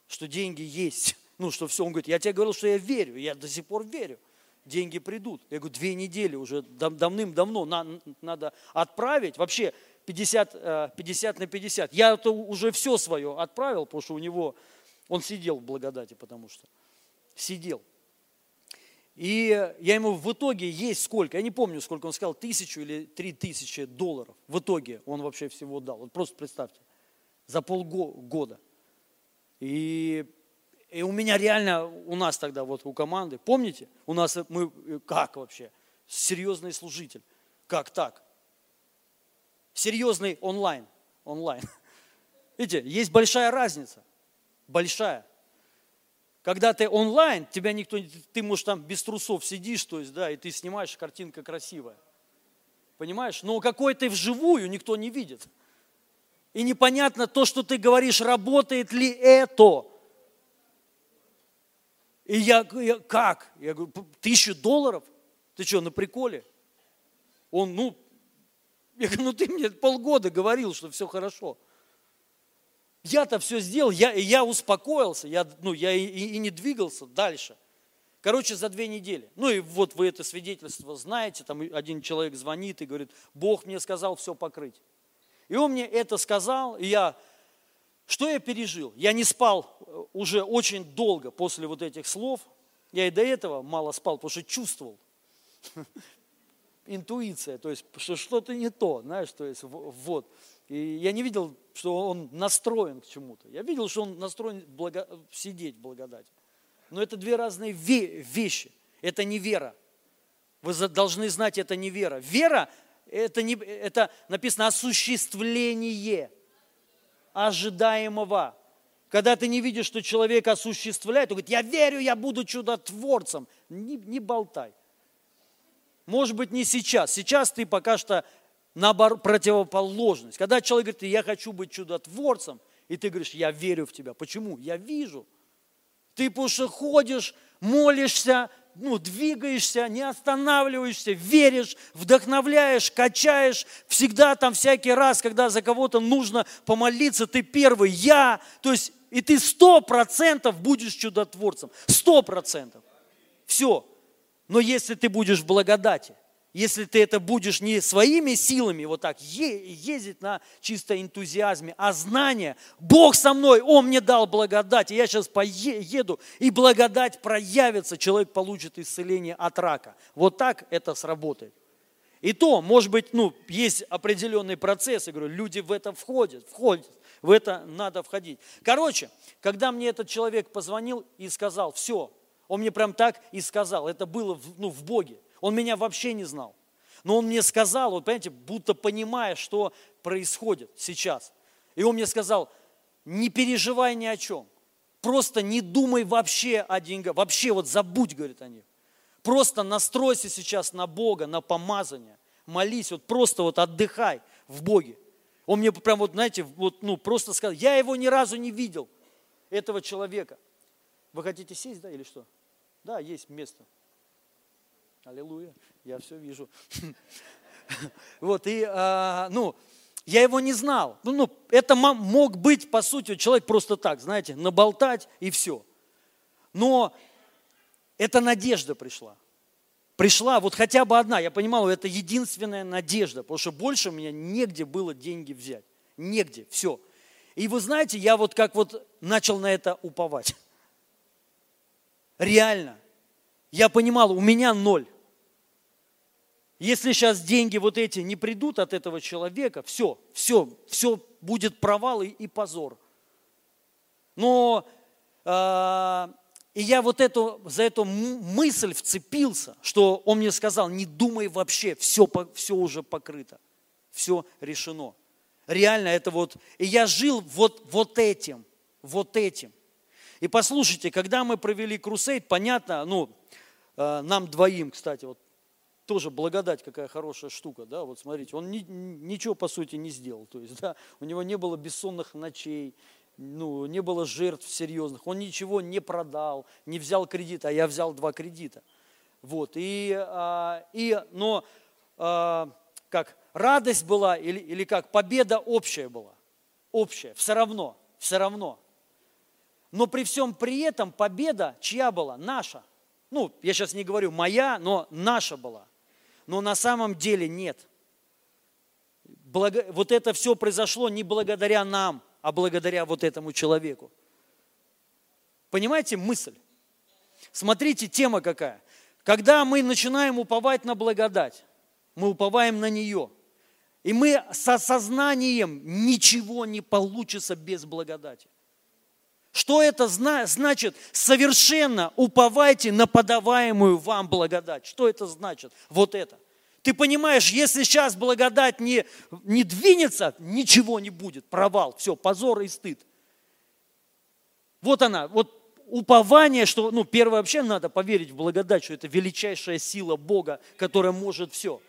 что деньги есть, ну, что все. Он говорит, я тебе говорил, что я верю, я до сих пор верю. Деньги придут. Я говорю, две недели уже давным-давно надо отправить. Вообще 50, 50 э, на 50. Я это уже все свое отправил, потому что у него, он сидел в благодати, потому что сидел. И я ему в итоге есть сколько, я не помню, сколько он сказал, тысячу или три тысячи долларов. В итоге он вообще всего дал. Вот просто представьте, за полгода. И, и у меня реально, у нас тогда вот у команды, помните, у нас мы, как вообще, серьезный служитель, как так? Серьезный онлайн, онлайн. Видите, есть большая разница, большая. Когда ты онлайн, тебя никто, ты, можешь там без трусов сидишь, то есть, да, и ты снимаешь, картинка красивая. Понимаешь? Но какой ты вживую никто не видит. И непонятно то, что ты говоришь, работает ли это. И я, я как? Я говорю, тысячу долларов? Ты что, на приколе? Он, ну, я говорю, ну ты мне полгода говорил, что все хорошо. Я-то все сделал, я, я успокоился, я, ну, я и, и, не двигался дальше. Короче, за две недели. Ну и вот вы это свидетельство знаете, там один человек звонит и говорит, Бог мне сказал все покрыть. И он мне это сказал, и я, что я пережил? Я не спал э, уже очень долго после вот этих слов. Я и до этого мало спал, потому что чувствовал. Интуиция, то есть, что что-то не то, знаешь, то есть, вот. И я не видел, что он настроен к чему-то. Я видел, что он настроен благо... сидеть в благодати. Но это две разные вещи. Это не вера. Вы должны знать, это не вера. Вера это, не, это написано осуществление ожидаемого. Когда ты не видишь, что человек осуществляет, он говорит, я верю, я буду чудотворцем. Не, не болтай. Может быть, не сейчас. Сейчас ты пока что наоборот, противоположность. Когда человек говорит, я хочу быть чудотворцем, и ты говоришь, я верю в тебя. Почему? Я вижу. Ты потому ходишь, молишься, ну, двигаешься, не останавливаешься, веришь, вдохновляешь, качаешь. Всегда там всякий раз, когда за кого-то нужно помолиться, ты первый, я. То есть, и ты сто процентов будешь чудотворцем. Сто процентов. Все. Но если ты будешь в благодати – если ты это будешь не своими силами вот так ездить на чисто энтузиазме, а знание, Бог со мной, Он мне дал благодать, и я сейчас поеду, и благодать проявится, человек получит исцеление от рака. Вот так это сработает. И то, может быть, ну, есть определенный процесс, я говорю, люди в это входят, входят, в это надо входить. Короче, когда мне этот человек позвонил и сказал, все, он мне прям так и сказал, это было в, ну, в Боге, он меня вообще не знал. Но он мне сказал, вот понимаете, будто понимая, что происходит сейчас. И он мне сказал, не переживай ни о чем. Просто не думай вообще о деньгах. Вообще вот забудь, говорит о них. Просто настройся сейчас на Бога, на помазание. Молись, вот просто вот отдыхай в Боге. Он мне прям вот, знаете, вот, ну, просто сказал, я его ни разу не видел, этого человека. Вы хотите сесть, да, или что? Да, есть место. Аллилуйя, я все вижу. Вот, и, а, ну, я его не знал. Ну, ну, это мог быть, по сути, человек просто так, знаете, наболтать и все. Но эта надежда пришла. Пришла вот хотя бы одна. Я понимал, это единственная надежда, потому что больше у меня негде было деньги взять. Негде, все. И вы знаете, я вот как вот начал на это уповать. Реально. Я понимал, у меня ноль. Если сейчас деньги вот эти не придут от этого человека, все, все, все будет провал и, и позор. Но э, и я вот эту, за эту мысль вцепился, что он мне сказал, не думай вообще, все, все уже покрыто, все решено. Реально это вот, и я жил вот, вот этим, вот этим. И послушайте, когда мы провели крусейд, понятно, ну, э, нам двоим, кстати, вот тоже благодать какая хорошая штука, да, вот смотрите, он ни, ничего по сути не сделал, то есть, да, у него не было бессонных ночей, ну, не было жертв серьезных, он ничего не продал, не взял кредит, а я взял два кредита, вот, и, а, и но, а, как, радость была или, или как, победа общая была, общая, все равно, все равно, но при всем при этом победа чья была? Наша. Ну, я сейчас не говорю моя, но наша была но на самом деле нет. Благо, вот это все произошло не благодаря нам, а благодаря вот этому человеку. Понимаете мысль? Смотрите, тема какая. Когда мы начинаем уповать на благодать, мы уповаем на нее, и мы с осознанием ничего не получится без благодати. Что это значит? Совершенно уповайте на подаваемую вам благодать. Что это значит? Вот это. Ты понимаешь, если сейчас благодать не, не двинется, ничего не будет, провал, все, позор и стыд. Вот она, вот упование, что, ну, первое вообще надо поверить в благодать, что это величайшая сила Бога, которая может все.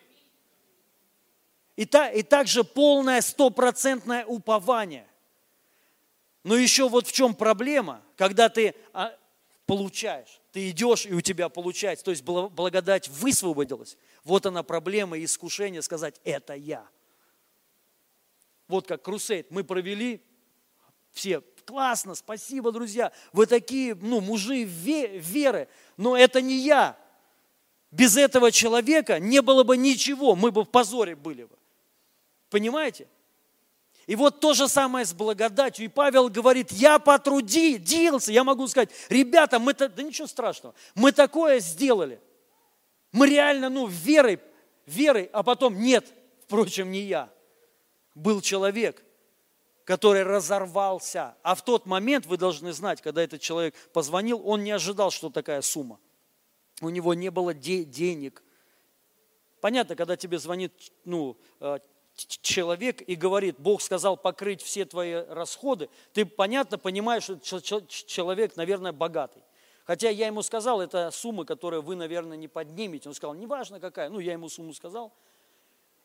И, та, и также полное стопроцентное упование. Но еще вот в чем проблема, когда ты а, получаешь. Ты идешь, и у тебя получается. То есть благодать высвободилась. Вот она проблема и искушение сказать, это я. Вот как крусейд мы провели, все, классно, спасибо, друзья, вы такие, ну, мужи веры, но это не я. Без этого человека не было бы ничего, мы бы в позоре были бы. Понимаете? И вот то же самое с благодатью. И Павел говорит, я потрудился, я могу сказать, ребята, мы, да ничего страшного, мы такое сделали. Мы реально, ну, верой, верой, а потом нет, впрочем, не я. Был человек, который разорвался. А в тот момент, вы должны знать, когда этот человек позвонил, он не ожидал, что такая сумма. У него не было де- денег. Понятно, когда тебе звонит ну, э, человек и говорит, Бог сказал покрыть все твои расходы, ты понятно понимаешь, что человек, наверное, богатый. Хотя я ему сказал, это сумма, которую вы, наверное, не поднимете. Он сказал, неважно какая. Ну, я ему сумму сказал.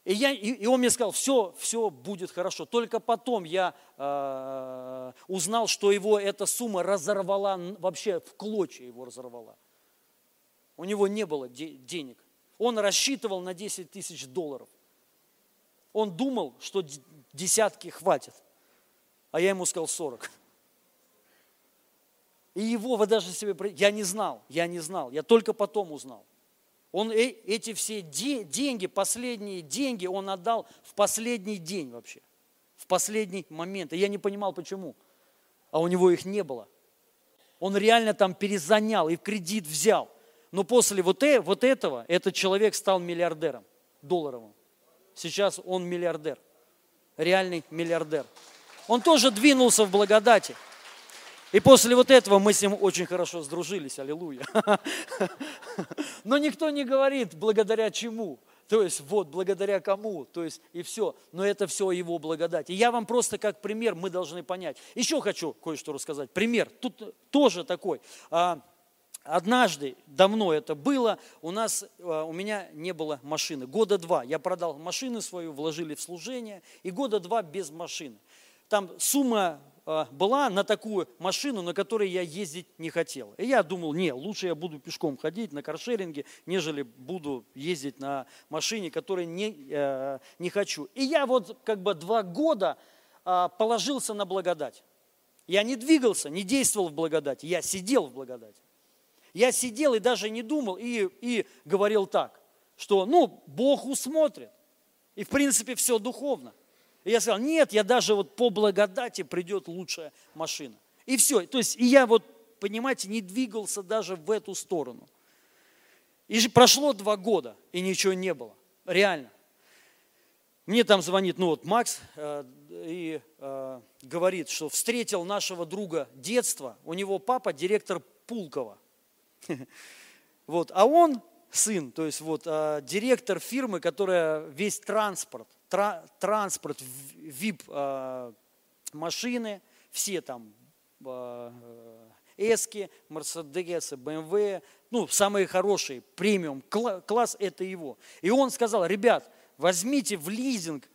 И, я, и, и он мне сказал, все, все будет хорошо. Только потом я э, узнал, что его эта сумма разорвала, вообще в клочья его разорвала. У него не было де- денег. Он рассчитывал на 10 тысяч долларов. Он думал, что десятки хватит, а я ему сказал 40. И его вы даже себе... Я не знал, я не знал, я только потом узнал. Он э, эти все деньги, последние деньги, он отдал в последний день вообще, в последний момент. И я не понимал, почему. А у него их не было. Он реально там перезанял и кредит взял. Но после вот, э, вот этого этот человек стал миллиардером долларовым. Сейчас он миллиардер, реальный миллиардер. Он тоже двинулся в благодати. И после вот этого мы с ним очень хорошо сдружились, аллилуйя. Но никто не говорит, благодаря чему. То есть вот благодаря кому, то есть и все. Но это все его благодать. И я вам просто как пример, мы должны понять. Еще хочу кое-что рассказать. Пример, тут тоже такой. А, Однажды, давно это было, у нас, э, у меня не было машины. Года два. Я продал машину свою, вложили в служение, и года два без машины. Там сумма э, была на такую машину, на которой я ездить не хотел. И я думал, не, лучше я буду пешком ходить на каршеринге, нежели буду ездить на машине, которой не, э, не хочу. И я вот как бы два года положился на благодать. Я не двигался, не действовал в благодати, я сидел в благодати. Я сидел и даже не думал, и, и говорил так, что, ну, Бог усмотрит. И, в принципе, все духовно. И я сказал, нет, я даже вот по благодати придет лучшая машина. И все. То есть, и я вот, понимаете, не двигался даже в эту сторону. И же прошло два года, и ничего не было. Реально. Мне там звонит, ну вот Макс, э, и э, говорит, что встретил нашего друга детства. У него папа директор Пулкова. Вот. А он сын, то есть вот а, директор фирмы, которая весь транспорт, тра, транспорт, VIP а, машины, все там а, Эски, Мерседесы, БМВ, ну, самые хорошие, премиум, класс это его. И он сказал, ребят, возьмите в лизинг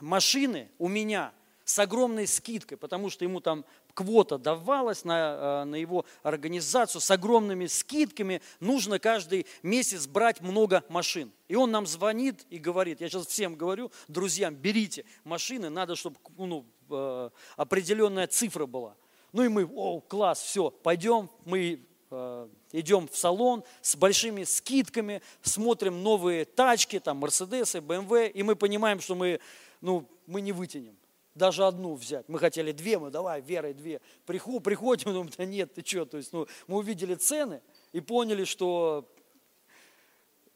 машины у меня с огромной скидкой, потому что ему там квота давалась на, э, на его организацию с огромными скидками, нужно каждый месяц брать много машин. И он нам звонит и говорит, я сейчас всем говорю, друзьям, берите машины, надо, чтобы ну, э, определенная цифра была. Ну и мы, о, класс, все, пойдем, мы э, идем в салон с большими скидками, смотрим новые тачки, там, Мерседесы, БМВ, и мы понимаем, что мы, ну, мы не вытянем даже одну взять. Мы хотели две, мы давай, верой две. Приход, приходим, думаем, да нет, ты что? То есть, ну, мы увидели цены и поняли, что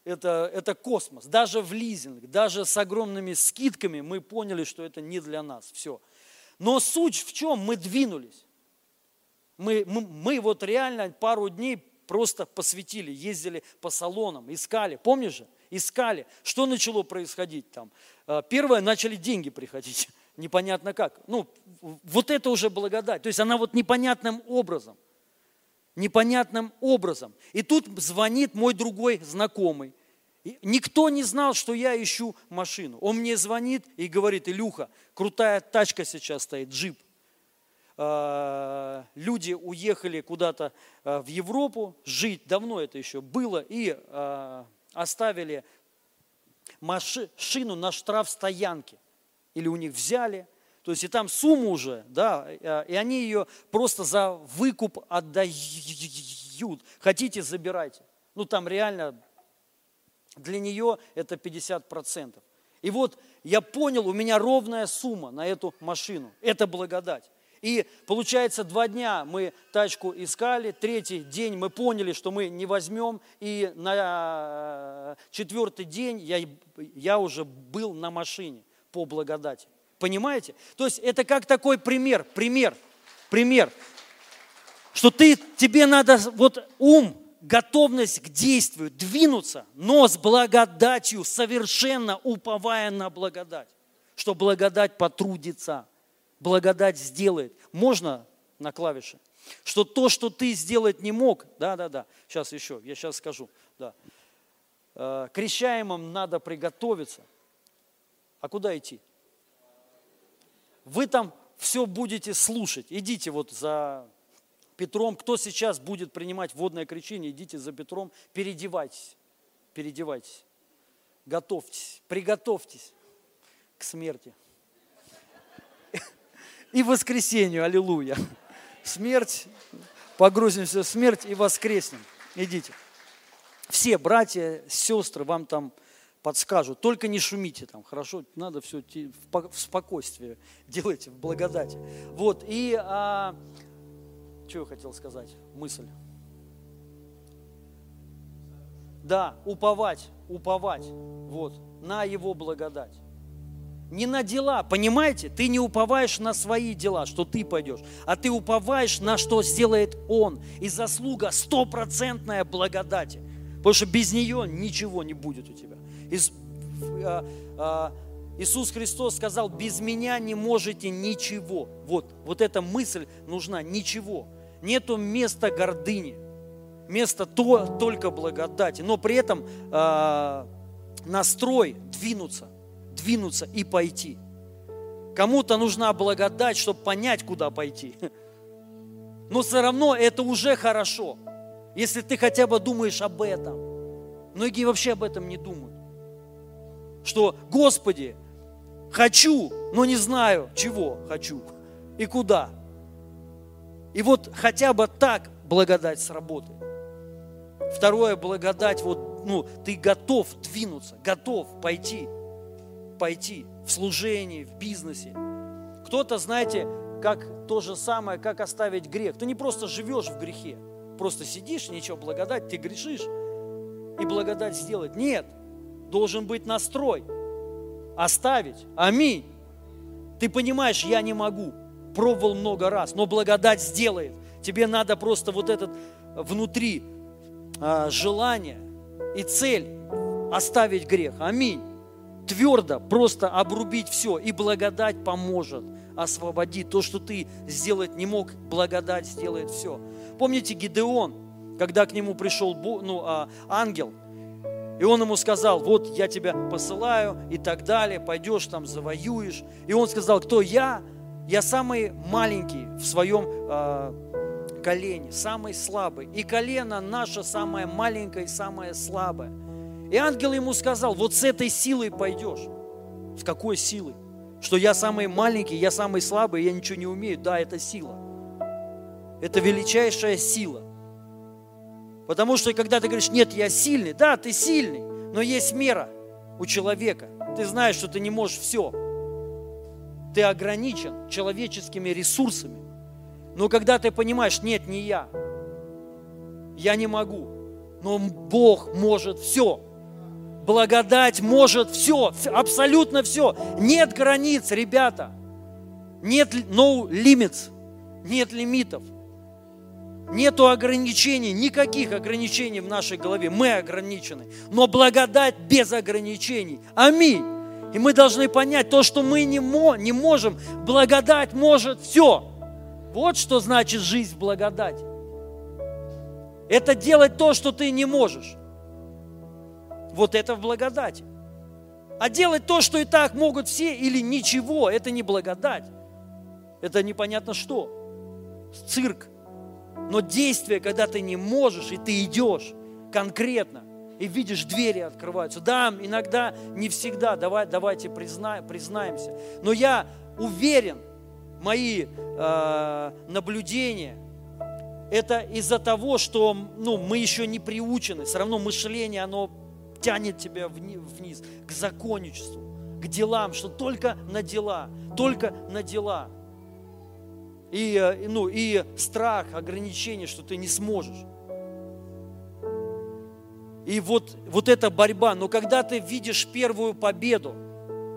это, это космос. Даже в лизинг, даже с огромными скидками мы поняли, что это не для нас. Все. Но суть в чем? Мы двинулись. Мы, мы, мы вот реально пару дней просто посвятили, ездили по салонам, искали. Помнишь же? Искали. Что начало происходить там? А, первое, начали деньги приходить непонятно как. Ну, вот это уже благодать. То есть она вот непонятным образом. Непонятным образом. И тут звонит мой другой знакомый. И никто не знал, что я ищу машину. Он мне звонит и говорит, Илюха, крутая тачка сейчас стоит, джип. э, люди уехали куда-то э, в Европу жить, давно это еще было, и э, оставили машину на штраф стоянке. Или у них взяли, то есть и там сумма уже, да, э, и они ее просто за выкуп отдают. Хотите, забирайте. Ну там реально для нее это 50%. И вот я понял, у меня ровная сумма на эту машину. Это благодать. И получается, два дня мы тачку искали, третий день мы поняли, что мы не возьмем, и на четвертый день я, я уже был на машине по благодати. Понимаете? То есть это как такой пример, пример, пример, что ты, тебе надо вот ум, готовность к действию, двинуться, но с благодатью, совершенно уповая на благодать, что благодать потрудится, благодать сделает. Можно на клавише? Что то, что ты сделать не мог, да, да, да, сейчас еще, я сейчас скажу, да. Э, крещаемым надо приготовиться. А куда идти? Вы там все будете слушать. Идите вот за Петром. Кто сейчас будет принимать водное крещение, идите за Петром, переодевайтесь, переодевайтесь, готовьтесь, приготовьтесь к смерти. И воскресению, аллилуйя. Смерть, погрузимся в смерть и воскреснем. Идите. Все братья, сестры вам там подскажут. Только не шумите там, хорошо? Надо все в спокойствии делайте, в благодати. Вот, и а, что я хотел сказать? Мысль. Да, уповать, уповать, вот, на Его благодать. Не на дела, понимаете? Ты не уповаешь на свои дела, что ты пойдешь, а ты уповаешь на что сделает Он. И заслуга стопроцентная благодати. Потому что без нее ничего не будет у тебя. А, а, Иисус Христос сказал, без меня не можете ничего. Вот, вот эта мысль нужна, ничего нету места гордыни, место то, только благодати, но при этом э, настрой двинуться, двинуться и пойти. Кому-то нужна благодать, чтобы понять, куда пойти. Но все равно это уже хорошо, если ты хотя бы думаешь об этом. Многие вообще об этом не думают. Что, Господи, хочу, но не знаю, чего хочу и куда. И вот хотя бы так благодать сработает. Второе, благодать, вот, ну, ты готов двинуться, готов пойти, пойти в служении, в бизнесе. Кто-то, знаете, как то же самое, как оставить грех. Ты не просто живешь в грехе, просто сидишь, ничего, благодать, ты грешишь, и благодать сделать. Нет, должен быть настрой. Оставить. Аминь. Ты понимаешь, я не могу пробовал много раз, но благодать сделает. Тебе надо просто вот этот внутри а, желание и цель оставить грех. Аминь. Твердо просто обрубить все, и благодать поможет освободить. То, что ты сделать не мог, благодать сделает все. Помните Гидеон, когда к нему пришел ну, а, ангел, и он ему сказал, вот я тебя посылаю и так далее, пойдешь там, завоюешь. И он сказал, кто я? Я самый маленький в своем э, колене, самый слабый. И колено наше самое маленькое и самое слабое. И ангел ему сказал, вот с этой силой пойдешь. С какой силой? Что я самый маленький, я самый слабый, я ничего не умею. Да, это сила. Это величайшая сила. Потому что когда ты говоришь, нет, я сильный, да, ты сильный, но есть мера у человека. Ты знаешь, что ты не можешь все. Ты ограничен человеческими ресурсами. Но когда ты понимаешь, нет, не я, я не могу, но Бог может все. Благодать может все, абсолютно все. Нет границ, ребята. Нет no limits, нет лимитов. Нету ограничений, никаких ограничений в нашей голове. Мы ограничены. Но благодать без ограничений. Аминь. И мы должны понять то, что мы не, мо, не можем. Благодать может все. Вот что значит жизнь в благодати. Это делать то, что ты не можешь. Вот это в благодати. А делать то, что и так могут все или ничего, это не благодать. Это непонятно что. цирк. Но действие, когда ты не можешь, и ты идешь конкретно, и видишь, двери открываются. Да, иногда, не всегда, давай, давайте призна, признаемся. Но я уверен, мои э, наблюдения, это из-за того, что ну, мы еще не приучены. Все равно мышление, оно тянет тебя вниз, к законничеству, к делам, что только на дела, только на дела. И, э, ну, и страх, ограничение, что ты не сможешь. И вот, вот эта борьба, но когда ты видишь первую победу,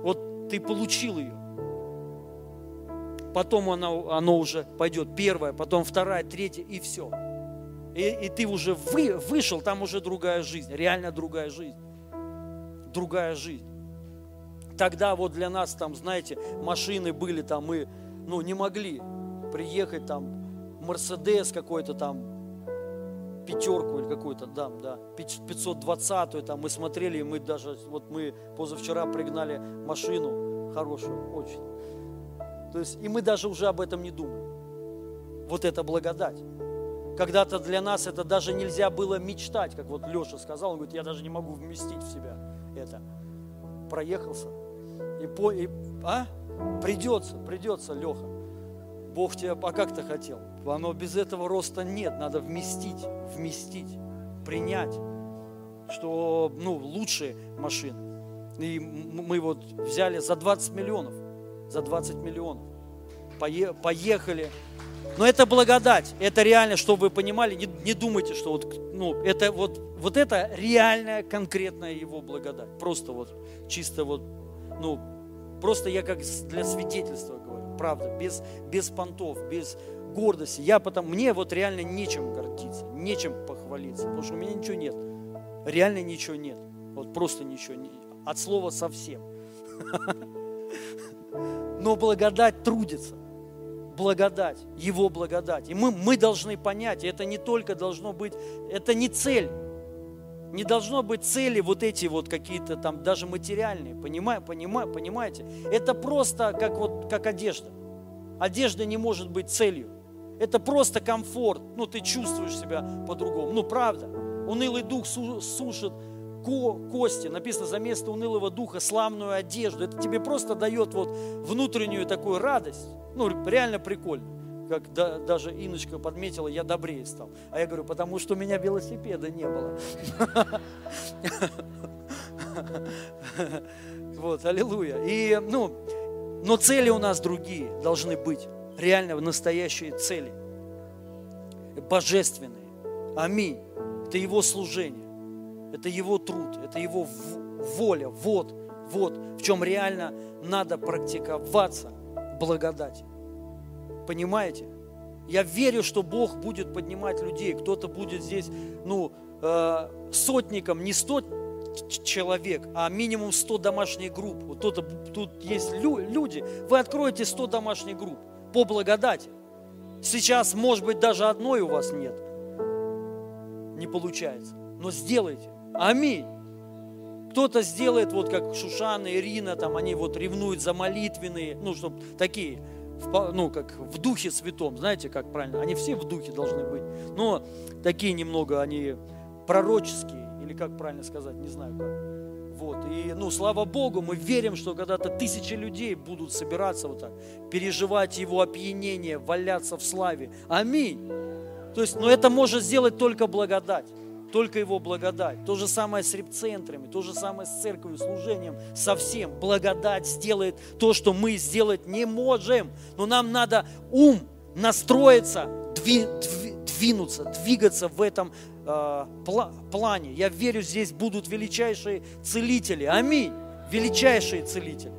вот ты получил ее, потом оно, оно уже пойдет первая, потом вторая, третья и все. И, и ты уже вы, вышел, там уже другая жизнь, реально другая жизнь. Другая жизнь. Тогда вот для нас там, знаете, машины были там, мы ну, не могли приехать там, Мерседес какой-то там, пятерку или какую-то, да, да, 520-ю там мы смотрели, мы даже, вот мы позавчера пригнали машину хорошую, очень. То есть, и мы даже уже об этом не думаем. Вот это благодать. Когда-то для нас это даже нельзя было мечтать, как вот Леша сказал, он говорит, я даже не могу вместить в себя это. Проехался. И, по, и а? Придется, придется, Леха. Бог тебя, а как ты хотел? Оно без этого роста нет, надо вместить, вместить, принять, что ну, лучшие машины. И мы вот взяли за 20 миллионов, за 20 миллионов. Поехали. Но это благодать, это реально, чтобы вы понимали, не, не думайте, что вот, ну, это вот, вот это реальная, конкретная его благодать. Просто вот, чисто вот, ну, просто я как для свидетельства правда, без, без понтов, без гордости. Я потом, мне вот реально нечем гордиться, нечем похвалиться, потому что у меня ничего нет. Реально ничего нет. Вот просто ничего. От слова совсем. Но благодать трудится. Благодать, Его благодать. И мы, мы должны понять, это не только должно быть, это не цель. Не должно быть цели вот эти вот какие-то там даже материальные, понимаете, понимаете, понимаете? Это просто как вот как одежда. Одежда не может быть целью. Это просто комфорт. Ну, ты чувствуешь себя по-другому. Ну, правда. Унылый дух сушит ко кости. Написано, за место унылого духа славную одежду. Это тебе просто дает вот внутреннюю такую радость. Ну, реально прикольно. Как да, даже Иночка подметила, я добрее стал. А я говорю, потому что у меня велосипеда не было. Вот, аллилуйя. И, ну, но цели у нас другие должны быть реально настоящие цели, божественные. Аминь. Это Его служение, это Его труд, это Его воля. Вот, вот в чем реально надо практиковаться благодати. Понимаете? Я верю, что Бог будет поднимать людей. Кто-то будет здесь, ну, э, сотником, не сто человек, а минимум 100 домашних групп. Вот тут, тут есть люди. Вы откроете 100 домашних групп по благодати. Сейчас, может быть, даже одной у вас нет. Не получается. Но сделайте. Аминь. Кто-то сделает, вот как Шушана, Ирина, там они вот ревнуют за молитвенные, ну, чтобы такие, ну, как в духе святом, знаете, как правильно, они все в духе должны быть, но такие немного, они пророческие, или как правильно сказать, не знаю как. Вот. И, ну, слава Богу, мы верим, что когда-то тысячи людей будут собираться вот так, переживать Его опьянение, валяться в славе. Аминь. То есть, но это может сделать только благодать. Только Его благодать. То же самое с репцентрами, то же самое с церковью, служением, совсем. Благодать сделает то, что мы сделать не можем. Но нам надо ум настроиться, двинуться, двигаться в этом э, плане. Я верю, здесь будут величайшие целители. Аминь. Величайшие целители,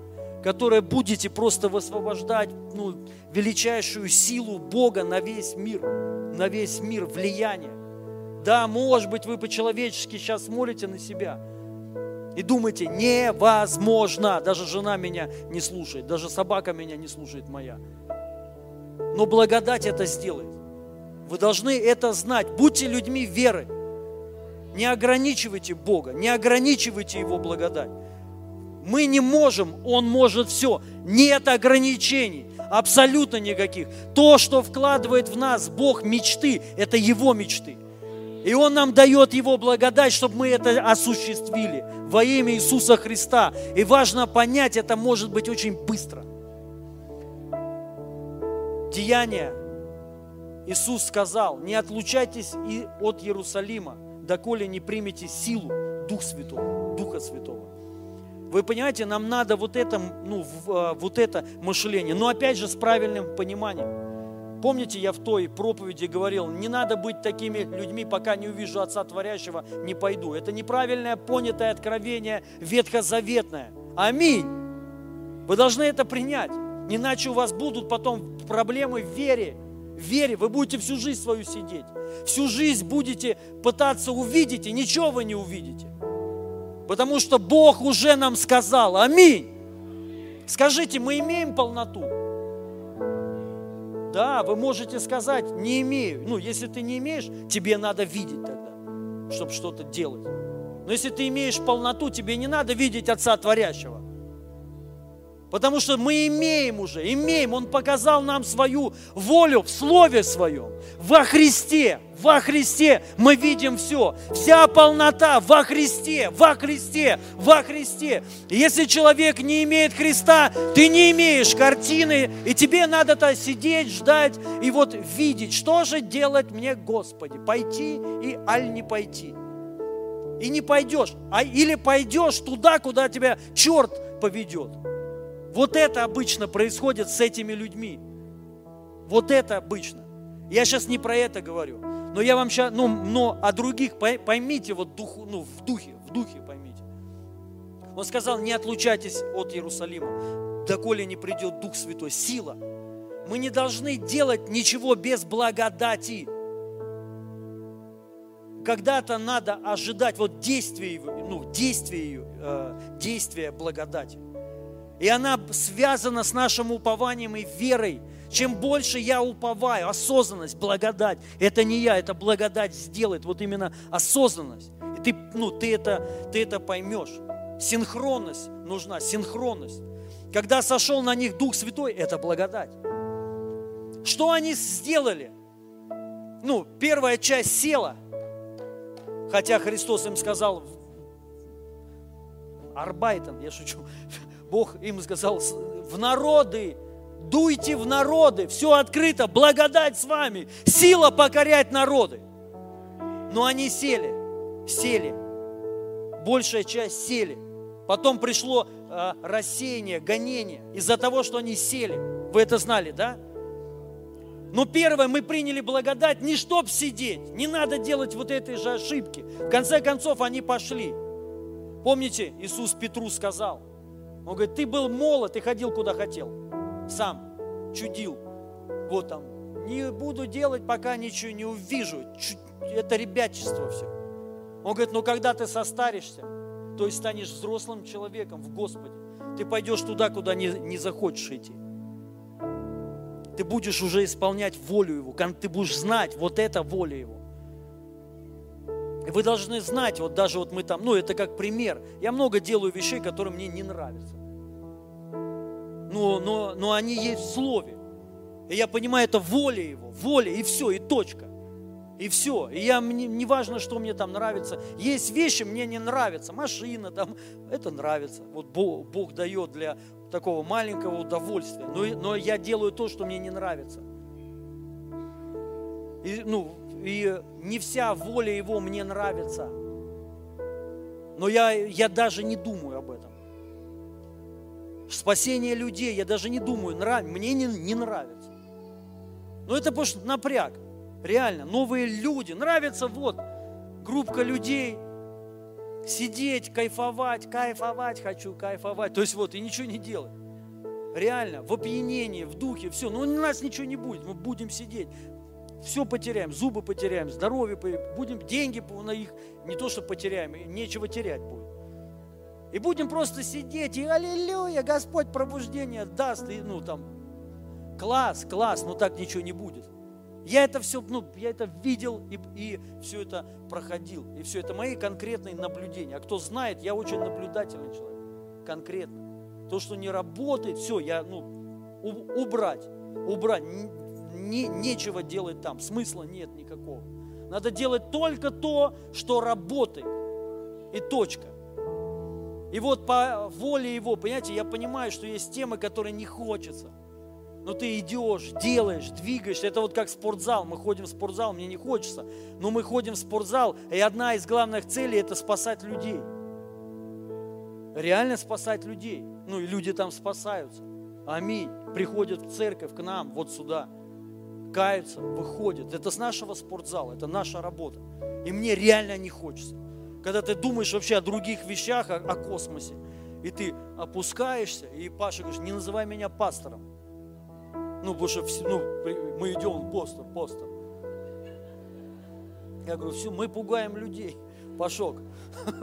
которые будете просто высвобождать ну, величайшую силу Бога на весь мир, на весь мир, влияние. Да, может быть, вы по-человечески сейчас смотрите на себя и думаете, невозможно. Даже жена меня не слушает, даже собака меня не слушает моя. Но благодать это сделает. Вы должны это знать. Будьте людьми веры. Не ограничивайте Бога, не ограничивайте Его благодать. Мы не можем, Он может все. Нет ограничений, абсолютно никаких. То, что вкладывает в нас Бог мечты, это Его мечты. И Он нам дает Его благодать, чтобы мы это осуществили во имя Иисуса Христа. И важно понять, это может быть очень быстро. Деяние. Иисус сказал, не отлучайтесь и от Иерусалима, доколе не примете силу Дух Святого, Духа Святого. Вы понимаете, нам надо вот это, ну, а, вот это мышление, но опять же с правильным пониманием. Помните, я в той проповеди говорил, не надо быть такими людьми, пока не увижу Отца Творящего, не пойду. Это неправильное понятое откровение ветхозаветное. Аминь. Вы должны это принять. Иначе у вас будут потом проблемы в вере. В вере вы будете всю жизнь свою сидеть. Всю жизнь будете пытаться увидеть, и ничего вы не увидите. Потому что Бог уже нам сказал. Аминь. Скажите, мы имеем полноту? Да, вы можете сказать, не имею. Ну, если ты не имеешь, тебе надо видеть тогда, чтобы что-то делать. Но если ты имеешь полноту, тебе не надо видеть Отца Творящего. Потому что мы имеем уже, имеем. Он показал нам свою волю в Слове Своем. Во Христе, во Христе мы видим все. Вся полнота во Христе, во Христе, во Христе. Если человек не имеет Христа, ты не имеешь картины, и тебе надо-то сидеть, ждать и вот видеть, что же делать мне, Господи, пойти и аль не пойти. И не пойдешь, а или пойдешь туда, куда тебя черт поведет. Вот это обычно происходит с этими людьми. Вот это обычно. Я сейчас не про это говорю. Но я вам сейчас, ну, но о других поймите вот духу, ну, в духе, в духе поймите. Он сказал, не отлучайтесь от Иерусалима, доколе не придет Дух Святой, сила. Мы не должны делать ничего без благодати. Когда-то надо ожидать вот действия, ну, действия, э, действия благодати. И она связана с нашим упованием и верой. Чем больше я уповаю, осознанность, благодать, это не я, это благодать сделает, вот именно осознанность. И ты, ну, ты, это, ты это поймешь. Синхронность нужна, синхронность. Когда сошел на них Дух Святой, это благодать. Что они сделали? Ну, первая часть села, хотя Христос им сказал, Арбайтен, я шучу, Бог им сказал, в народы, дуйте в народы, все открыто, благодать с вами, сила покорять народы. Но они сели, сели, большая часть сели. Потом пришло э, рассеяние, гонение из-за того, что они сели. Вы это знали, да? Но первое, мы приняли благодать не чтоб сидеть, не надо делать вот этой же ошибки. В конце концов, они пошли. Помните, Иисус Петру сказал – он говорит, ты был молод, ты ходил куда хотел. Сам чудил. Вот там. Не буду делать, пока ничего не увижу. Это ребячество все. Он говорит, ну когда ты состаришься, то есть станешь взрослым человеком в Господе, ты пойдешь туда, куда не, не захочешь идти. Ты будешь уже исполнять волю Его, ты будешь знать, вот это воля Его. Вы должны знать, вот даже вот мы там, ну это как пример. Я много делаю вещей, которые мне не нравятся. Но, но, но они есть в Слове. И я понимаю, это воля Его, воля, и все, и точка. И все. И я, мне, не важно, что мне там нравится. Есть вещи, мне не нравятся. Машина там, это нравится. Вот Бог, Бог дает для такого маленького удовольствия. Но, но я делаю то, что мне не нравится. И, ну, и не вся воля Его мне нравится. Но я, я даже не думаю об этом. Спасение людей, я даже не думаю, нрав... мне не, не нравится. Но это что напряг. Реально, новые люди. Нравится вот группка людей, сидеть, кайфовать, кайфовать хочу, кайфовать. То есть вот, и ничего не делать. Реально, в опьянении, в духе, все. Но у нас ничего не будет, мы будем сидеть все потеряем, зубы потеряем, здоровье будем, деньги на их не то, что потеряем, нечего терять будет. И будем просто сидеть, и аллилуйя, Господь пробуждение даст, и ну там, класс, класс, но так ничего не будет. Я это все, ну, я это видел и, и все это проходил. И все это мои конкретные наблюдения. А кто знает, я очень наблюдательный человек. конкретно. То, что не работает, все, я, ну, убрать, убрать. Не, нечего делать там, смысла нет никакого. Надо делать только то, что работает. И точка. И вот по воле Его, понимаете, я понимаю, что есть темы, которые не хочется. Но ты идешь, делаешь, двигаешься. Это вот как спортзал. Мы ходим в спортзал, мне не хочется. Но мы ходим в спортзал, и одна из главных целей – это спасать людей. Реально спасать людей. Ну и люди там спасаются. Аминь. Приходят в церковь к нам, вот сюда. Каются, выходят. Это с нашего спортзала, это наша работа. И мне реально не хочется. Когда ты думаешь вообще о других вещах, о, о космосе, и ты опускаешься, и Паша говорит, не называй меня пастором. Ну, потому что все, ну, мы идем, постер, постер. Я говорю, все, мы пугаем людей. Пашок,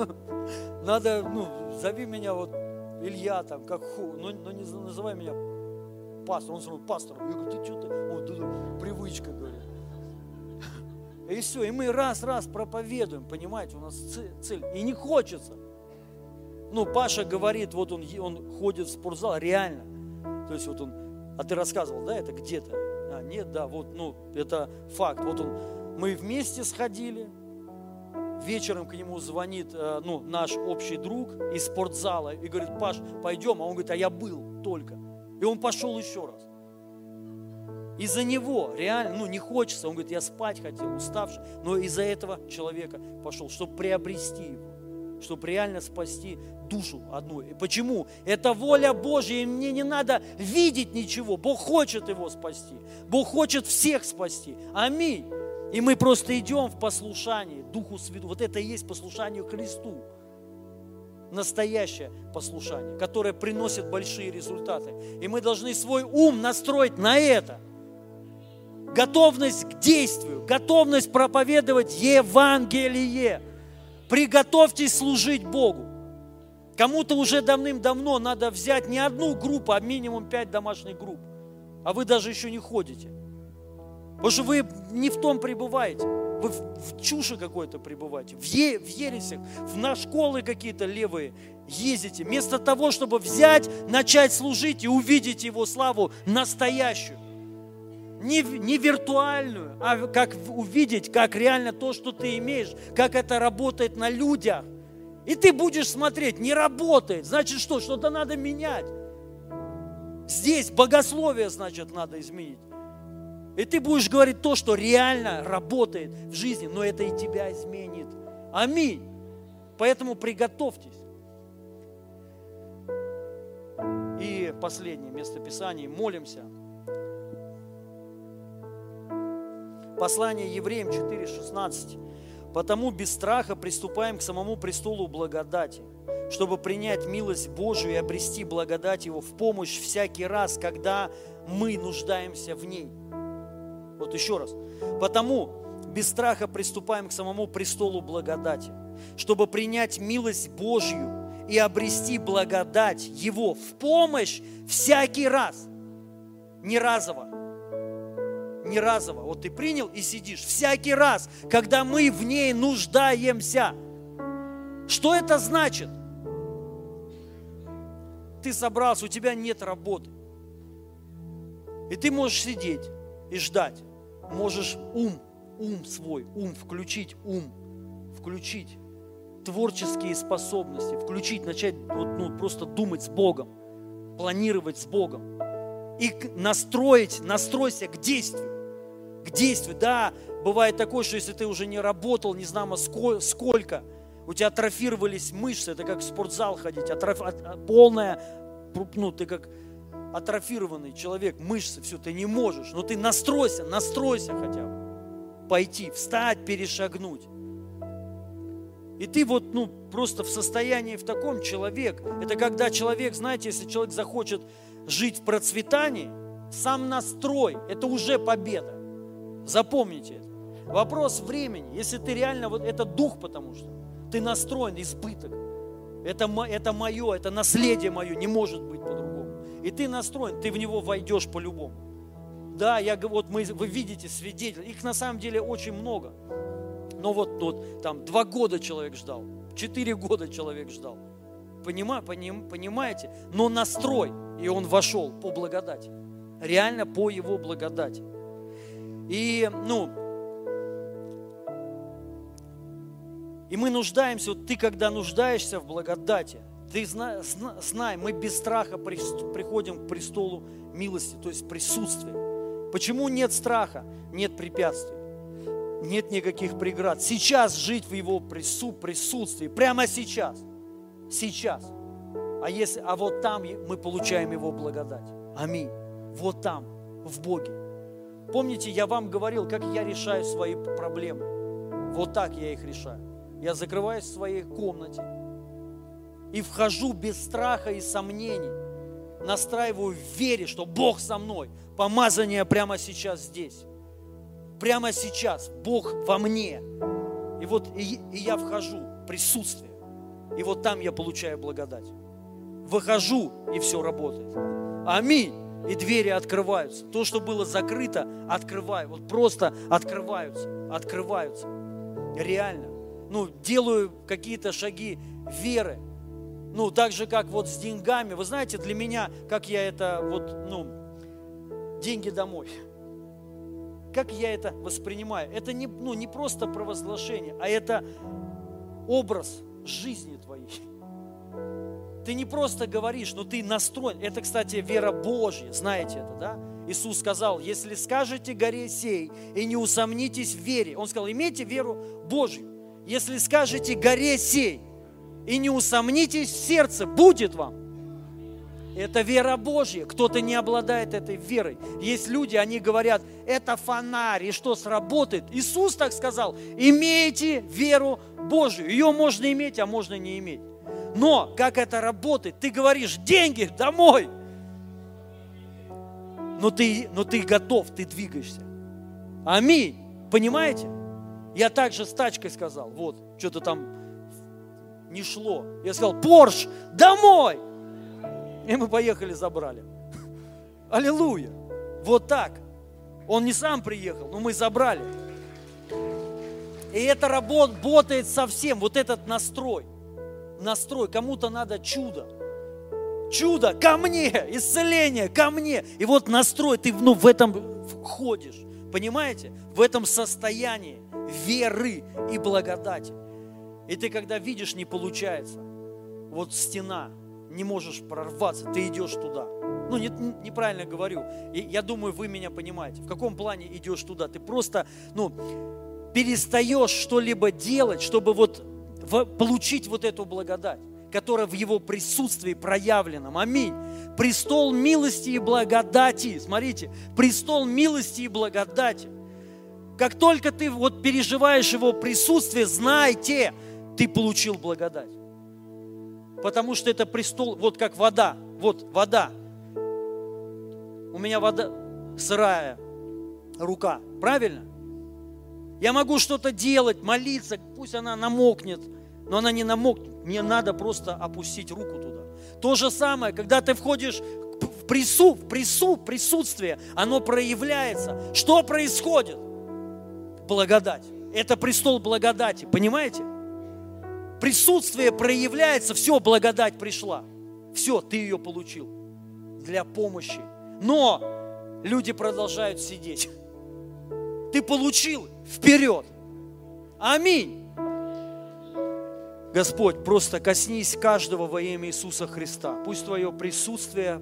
надо, ну, зови меня вот Илья там, как ху, но, но не называй меня пастор. Он сказал, пастор. Я говорю, ты что-то, вот, привычка, говорит. И все, и мы раз-раз проповедуем, понимаете, у нас цель. И не хочется. Ну, Паша говорит, вот он, он ходит в спортзал, реально. То есть вот он, а ты рассказывал, да, это где-то? А, нет, да, вот, ну, это факт. Вот он, мы вместе сходили, вечером к нему звонит э, ну, наш общий друг из спортзала и говорит, Паш, пойдем. А он говорит, а я был только. И он пошел еще раз. Из-за него реально, ну не хочется, он говорит, я спать хотел, уставший, но из-за этого человека пошел, чтобы приобрести его, чтобы реально спасти душу одну. И почему? Это воля Божья, и мне не надо видеть ничего. Бог хочет его спасти. Бог хочет всех спасти. Аминь. И мы просто идем в послушании Духу Святому. Вот это и есть послушание Христу. Настоящее послушание, которое приносит большие результаты. И мы должны свой ум настроить на это. Готовность к действию, готовность проповедовать Евангелие. Приготовьтесь служить Богу. Кому-то уже давным-давно надо взять не одну группу, а минимум пять домашних групп. А вы даже еще не ходите. Потому что вы не в том пребываете. Вы в, в чуши какой-то пребываете, в, е, в ересях, в на школы какие-то левые ездите. Вместо того, чтобы взять, начать служить и увидеть Его славу настоящую. Не, не виртуальную, а как увидеть, как реально то, что ты имеешь, как это работает на людях. И ты будешь смотреть, не работает, значит что, что-то надо менять. Здесь богословие, значит, надо изменить. И ты будешь говорить то, что реально работает в жизни, но это и тебя изменит. Аминь. Поэтому приготовьтесь. И последнее место Писания. Молимся. Послание Евреям 4,16. Потому без страха приступаем к самому престолу благодати, чтобы принять милость Божию и обрести благодать Его в помощь всякий раз, когда мы нуждаемся в ней. Вот еще раз. Потому без страха приступаем к самому престолу благодати, чтобы принять милость Божью и обрести благодать Его в помощь всякий раз. Не разово. Не разово. Вот ты принял и сидишь. Всякий раз, когда мы в ней нуждаемся. Что это значит? Ты собрался, у тебя нет работы. И ты можешь сидеть и ждать можешь ум, ум свой, ум, включить ум, включить. Творческие способности, включить, начать вот, ну, просто думать с Богом, планировать с Богом. И настроить, настройся к действию. К действию, да, бывает такое, что если ты уже не работал, не знамо сколько, у тебя атрофировались мышцы, это как в спортзал ходить, атроф, полная, ну, ты как атрофированный человек, мышцы, все, ты не можешь, но ты настройся, настройся хотя бы. Пойти, встать, перешагнуть. И ты вот, ну, просто в состоянии в таком человек. Это когда человек, знаете, если человек захочет жить в процветании, сам настрой, это уже победа. Запомните это. Вопрос времени. Если ты реально, вот это дух, потому что ты настроен, избыток. Это, это мое, это наследие мое, не может быть по-другому и ты настроен, ты в него войдешь по-любому. Да, я, вот мы, вы видите свидетелей, их на самом деле очень много. Но вот, вот там два года человек ждал, четыре года человек ждал. понимаете? Но настрой, и он вошел по благодати. Реально по его благодати. И, ну, и мы нуждаемся, вот ты когда нуждаешься в благодати, ты знай, знай, мы без страха приходим к престолу милости, то есть присутствия. Почему нет страха? Нет препятствий. Нет никаких преград. Сейчас жить в Его присутствии, прямо сейчас. Сейчас. А, если, а вот там мы получаем Его благодать. Аминь. Вот там, в Боге. Помните, я вам говорил, как я решаю свои проблемы. Вот так я их решаю. Я закрываюсь в своей комнате и вхожу без страха и сомнений. Настраиваю в вере, что Бог со мной. Помазание прямо сейчас здесь. Прямо сейчас Бог во мне. И вот и, и я вхожу в присутствие. И вот там я получаю благодать. Выхожу, и все работает. Аминь и двери открываются. То, что было закрыто, открываю. Вот просто открываются, открываются. Реально. Ну, делаю какие-то шаги веры. Ну, так же, как вот с деньгами. Вы знаете, для меня, как я это вот, ну, деньги домой. Как я это воспринимаю? Это не, ну, не просто провозглашение, а это образ жизни твоей. Ты не просто говоришь, но ты настроен. Это, кстати, вера Божья, знаете это, да? Иисус сказал, если скажете горе сей и не усомнитесь в вере. Он сказал, имейте веру Божью. Если скажете горе сей и не усомнитесь в сердце, будет вам. Это вера Божья. Кто-то не обладает этой верой. Есть люди, они говорят, это фонарь, и что сработает? Иисус так сказал, имейте веру Божью. Ее можно иметь, а можно не иметь. Но как это работает? Ты говоришь, деньги домой. Но ты, но ты готов, ты двигаешься. Аминь. Понимаете? Я также с тачкой сказал, вот, что-то там не шло. Я сказал, Порш, домой! И мы поехали, забрали. Аллилуйя! Вот так. Он не сам приехал, но мы забрали. И это работает совсем, вот этот настрой настрой, кому-то надо чудо. Чудо ко мне, исцеление ко мне. И вот настрой, ты ну, в этом входишь, понимаете? В этом состоянии веры и благодати. И ты когда видишь, не получается. Вот стена, не можешь прорваться, ты идешь туда. Ну, не, неправильно говорю. И я думаю, вы меня понимаете. В каком плане идешь туда? Ты просто, ну, перестаешь что-либо делать, чтобы вот получить вот эту благодать, которая в Его присутствии проявлена. Аминь. Престол милости и благодати. Смотрите, престол милости и благодати. Как только ты вот переживаешь Его присутствие, знайте, ты получил благодать. Потому что это престол, вот как вода, вот вода. У меня вода сырая рука, правильно? Я могу что-то делать, молиться, пусть она намокнет, но она не намокнет. Мне надо просто опустить руку туда. То же самое, когда ты входишь в, прису, в прису, присутствие, оно проявляется. Что происходит? Благодать. Это престол благодати, понимаете? Присутствие проявляется, все, благодать пришла. Все, ты ее получил для помощи. Но люди продолжают сидеть. Ты получил, вперед. Аминь. Господь, просто коснись каждого во имя Иисуса Христа. Пусть Твое присутствие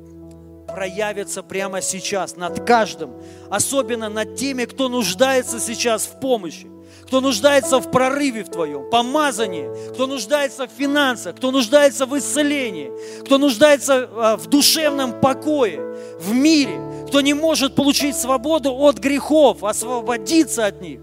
проявится прямо сейчас над каждым, особенно над теми, кто нуждается сейчас в помощи, кто нуждается в прорыве в Твоем, помазании, кто нуждается в финансах, кто нуждается в исцелении, кто нуждается а, в душевном покое, в мире, кто не может получить свободу от грехов, освободиться от них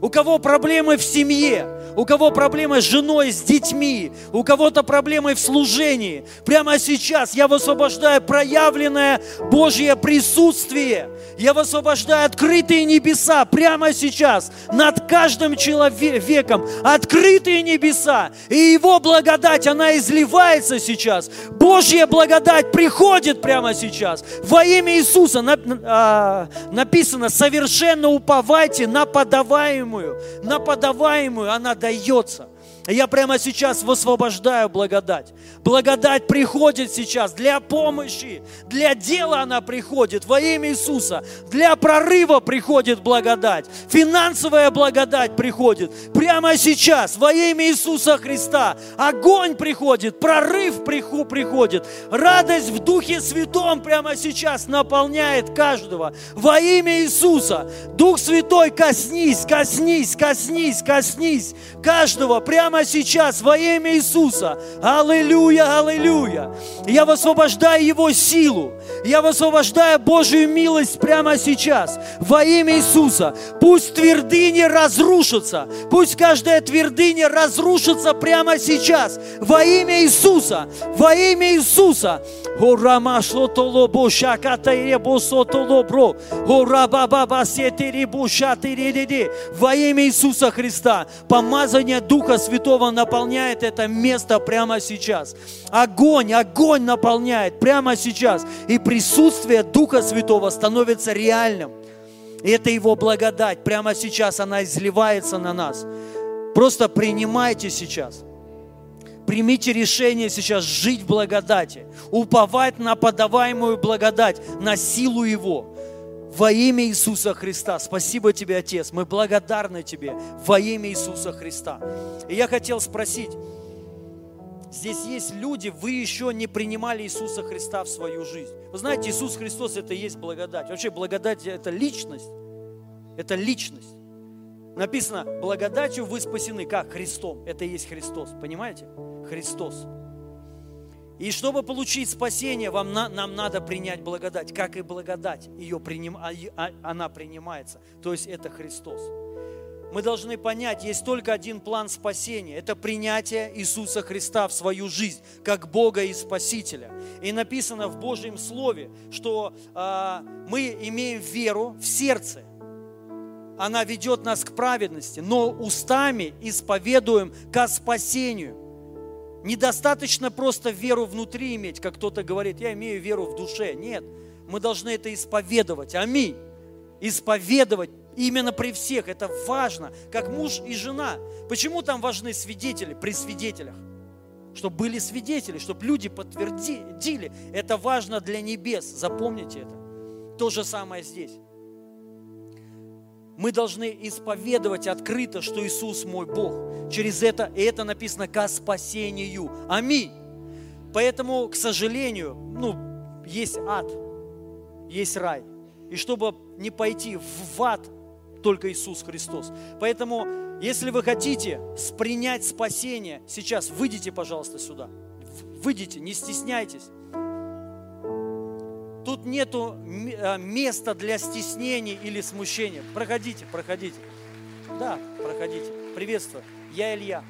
у кого проблемы в семье, у кого проблемы с женой, с детьми, у кого-то проблемы в служении. Прямо сейчас я высвобождаю проявленное Божье присутствие. Я высвобождаю открытые небеса прямо сейчас над каждым человеком. Открытые небеса. И Его благодать, она изливается сейчас. Божья благодать приходит прямо сейчас. Во имя Иисуса а, написано, совершенно уповайте на подаваемое требуемую, на подаваемую она дается. Я прямо сейчас высвобождаю благодать. Благодать приходит сейчас для помощи, для дела она приходит во имя Иисуса. Для прорыва приходит благодать. Финансовая благодать приходит прямо сейчас во имя Иисуса Христа. Огонь приходит, прорыв приходит. Радость в Духе Святом прямо сейчас наполняет каждого во имя Иисуса. Дух Святой, коснись, коснись, коснись, коснись каждого прямо сейчас во имя Иисуса. Аллилуйя, аллилуйя. Я высвобождаю Его силу. Я высвобождаю Божью милость прямо сейчас во имя Иисуса. Пусть твердыни разрушатся. Пусть каждая твердыня разрушится прямо сейчас во имя Иисуса. Во имя Иисуса. Во имя Иисуса Христа. Помазание Духа Святого наполняет это место прямо сейчас. Огонь, огонь наполняет прямо сейчас. И присутствие Духа Святого становится реальным. И это Его благодать. Прямо сейчас она изливается на нас. Просто принимайте сейчас. Примите решение сейчас жить в благодати, уповать на подаваемую благодать, на силу Его. Во имя Иисуса Христа. Спасибо тебе, Отец. Мы благодарны тебе во имя Иисуса Христа. И я хотел спросить, здесь есть люди, вы еще не принимали Иисуса Христа в свою жизнь. Вы знаете, Иисус Христос это и есть благодать. Вообще благодать это личность. Это личность. Написано, благодатью вы спасены. Как? Христом. Это и есть Христос. Понимаете? Христос. И чтобы получить спасение, вам на, нам надо принять благодать. Как и благодать, ее приним, а, а, она принимается. То есть это Христос. Мы должны понять, есть только один план спасения. Это принятие Иисуса Христа в свою жизнь, как Бога и Спасителя. И написано в Божьем Слове, что э, мы имеем веру в сердце – она ведет нас к праведности, но устами исповедуем ко спасению. Недостаточно просто веру внутри иметь, как кто-то говорит, я имею веру в душе. Нет, мы должны это исповедовать. Аминь. Исповедовать именно при всех. Это важно, как муж и жена. Почему там важны свидетели при свидетелях? Чтобы были свидетели, чтобы люди подтвердили. Это важно для небес. Запомните это. То же самое здесь мы должны исповедовать открыто, что Иисус мой Бог. Через это, и это написано ко спасению. Аминь. Поэтому, к сожалению, ну, есть ад, есть рай. И чтобы не пойти в ад, только Иисус Христос. Поэтому, если вы хотите принять спасение, сейчас выйдите, пожалуйста, сюда. Выйдите, не стесняйтесь. Тут нету э, места для стеснений или смущения. Проходите, проходите. Да, проходите. Приветствую. Я Илья.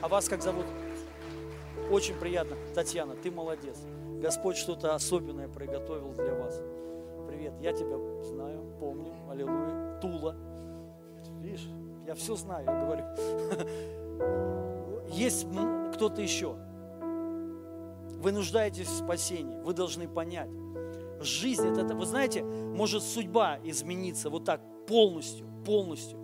А вас как зовут? Очень приятно. Татьяна, ты молодец. Господь что-то особенное приготовил для вас. Привет, я тебя знаю, помню. Аллилуйя. Тула. Видишь, я все знаю, я говорю. Есть кто-то еще? Вы нуждаетесь в спасении. Вы должны понять. Жизнь это, вы знаете, может судьба измениться вот так полностью, полностью.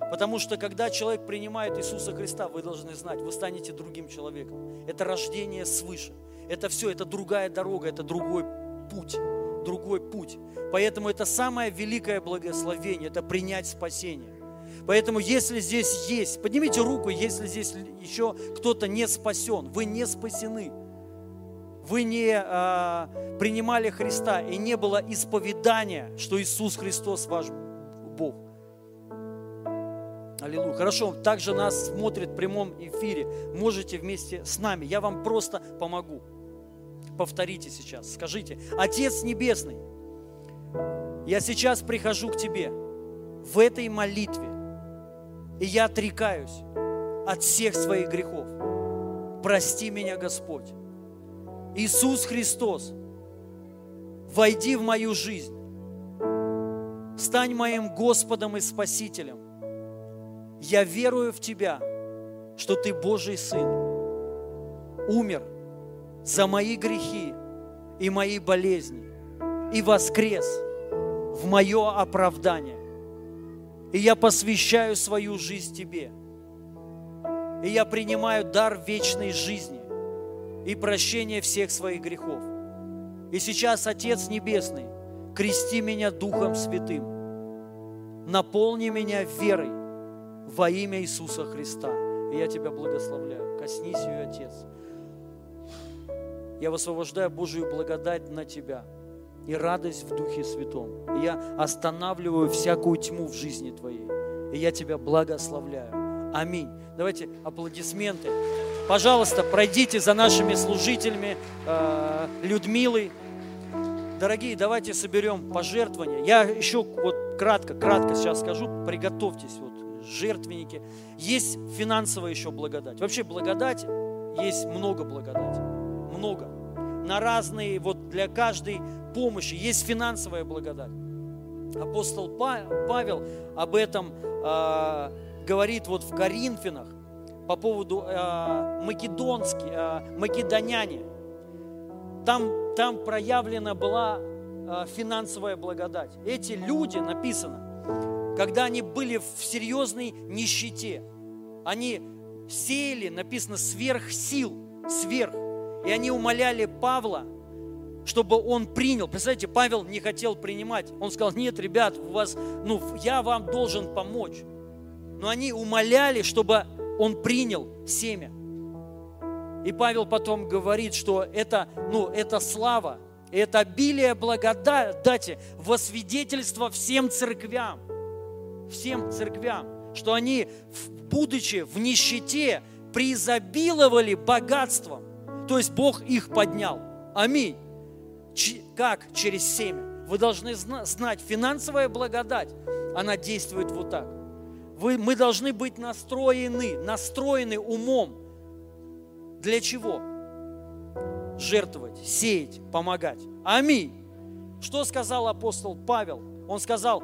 Потому что когда человек принимает Иисуса Христа, вы должны знать, вы станете другим человеком. Это рождение свыше. Это все, это другая дорога, это другой путь, другой путь. Поэтому это самое великое благословение, это принять спасение. Поэтому если здесь есть, поднимите руку, если здесь еще кто-то не спасен, вы не спасены вы не э, принимали Христа и не было исповедания, что Иисус Христос ваш Бог. Аллилуйя. Хорошо, также нас смотрит в прямом эфире. Можете вместе с нами. Я вам просто помогу. Повторите сейчас. Скажите, Отец Небесный, я сейчас прихожу к Тебе в этой молитве, и я отрекаюсь от всех своих грехов. Прости меня, Господь. Иисус Христос, войди в мою жизнь, стань моим Господом и Спасителем. Я верую в Тебя, что Ты Божий Сын, умер за мои грехи и мои болезни и воскрес в мое оправдание. И я посвящаю свою жизнь Тебе. И я принимаю дар вечной жизни и прощение всех своих грехов. И сейчас, Отец Небесный, крести меня Духом Святым. Наполни меня верой во имя Иисуса Христа. И я Тебя благословляю. Коснись ее, Отец. Я высвобождаю Божию благодать на Тебя и радость в Духе Святом. И я останавливаю всякую тьму в жизни Твоей. И я Тебя благословляю. Аминь. Давайте аплодисменты. Пожалуйста, пройдите за нашими служителями э, Людмилой. Дорогие, давайте соберем пожертвования. Я еще вот кратко, кратко сейчас скажу. Приготовьтесь, вот жертвенники. Есть финансовая еще благодать. Вообще благодать, есть много благодати. Много. На разные, вот для каждой помощи есть финансовая благодать. Апостол Павел об этом э, говорит вот в Коринфянах по поводу э, македонски, э, македоняне. Там, там проявлена была э, финансовая благодать. Эти люди, написано, когда они были в серьезной нищете, они сеяли, написано, сверх сил, сверх. И они умоляли Павла, чтобы он принял. Представляете, Павел не хотел принимать. Он сказал, нет, ребят, у вас, ну, я вам должен помочь. Но они умоляли, чтобы он принял семя. И Павел потом говорит, что это, ну, это слава, это обилие благодати во свидетельство всем церквям, всем церквям, что они, будучи в нищете, преизобиловали богатством. То есть Бог их поднял. Аминь. Как? Через семя. Вы должны знать, финансовая благодать, она действует вот так. Вы, мы должны быть настроены, настроены умом. Для чего? Жертвовать, сеять, помогать. Аминь. Что сказал апостол Павел? Он сказал,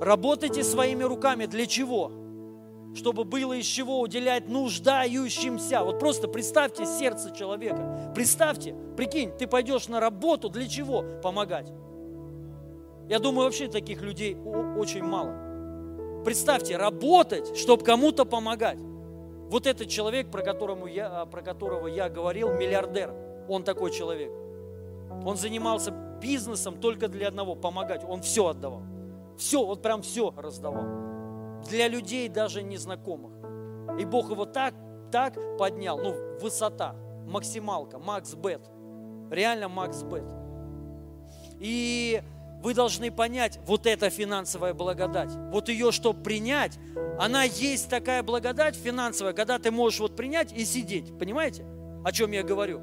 работайте своими руками. Для чего? чтобы было из чего уделять нуждающимся. Вот просто представьте сердце человека. Представьте, прикинь, ты пойдешь на работу, для чего помогать? Я думаю, вообще таких людей очень мало. Представьте, работать, чтобы кому-то помогать. Вот этот человек, про, которому я, про которого я говорил, миллиардер, он такой человек. Он занимался бизнесом только для одного, помогать. Он все отдавал. Все, вот прям все раздавал для людей даже незнакомых. И Бог его так, так поднял, ну, высота, максималка, макс бет. Реально макс бет. И вы должны понять, вот эта финансовая благодать, вот ее, чтобы принять, она есть такая благодать финансовая, когда ты можешь вот принять и сидеть. Понимаете, о чем я говорю?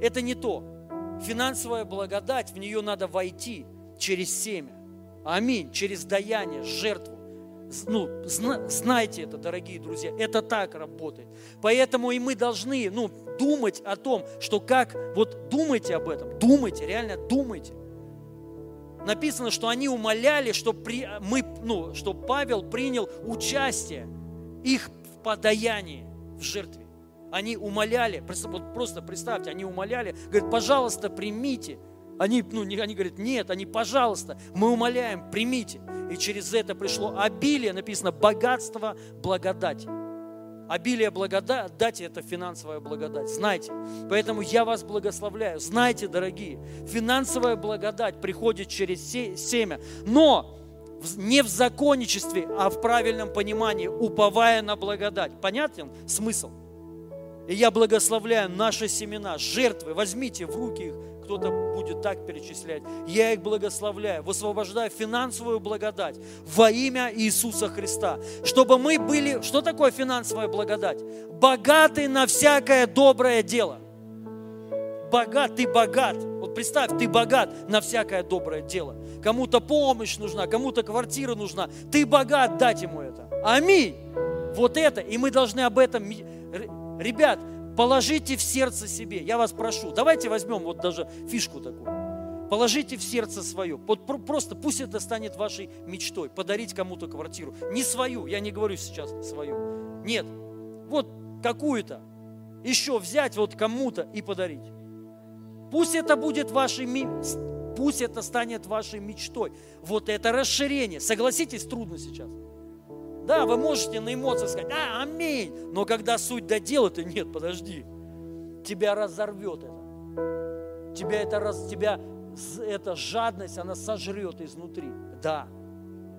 Это не то. Финансовая благодать, в нее надо войти через семя. Аминь. Через даяние, жертву ну, знайте это, дорогие друзья, это так работает. Поэтому и мы должны ну, думать о том, что как, вот думайте об этом, думайте, реально думайте. Написано, что они умоляли, что, при, мы, ну, что Павел принял участие их в подаянии, в жертве. Они умоляли, вот просто представьте, они умоляли, говорят, пожалуйста, примите. Они, ну, они говорят, нет, они, пожалуйста, мы умоляем, примите. И через это пришло обилие, написано, богатство благодати. Обилие благодати – это финансовая благодать. Знайте. Поэтому я вас благословляю. Знайте, дорогие, финансовая благодать приходит через семя. Но не в законничестве, а в правильном понимании, уповая на благодать. Понятен смысл? И я благословляю наши семена, жертвы. Возьмите в руки их, кто-то будет так перечислять. Я их благословляю, высвобождаю финансовую благодать во имя Иисуса Христа, чтобы мы были... Что такое финансовая благодать? Богаты на всякое доброе дело. Богат, ты богат. Вот представь, ты богат на всякое доброе дело. Кому-то помощь нужна, кому-то квартира нужна. Ты богат, дать ему это. Аминь. Вот это. И мы должны об этом... Ребят, Положите в сердце себе, я вас прошу, давайте возьмем вот даже фишку такую. Положите в сердце свое. Вот просто пусть это станет вашей мечтой, подарить кому-то квартиру. Не свою, я не говорю сейчас свою. Нет, вот какую-то. Еще взять вот кому-то и подарить. Пусть это будет вашей Пусть это станет вашей мечтой. Вот это расширение. Согласитесь, трудно сейчас. Да, вы можете на эмоциях сказать, а, аминь. Но когда суть до дела, то нет, подожди. Тебя разорвет это. Тебя это раз, тебя эта жадность, она сожрет изнутри. Да,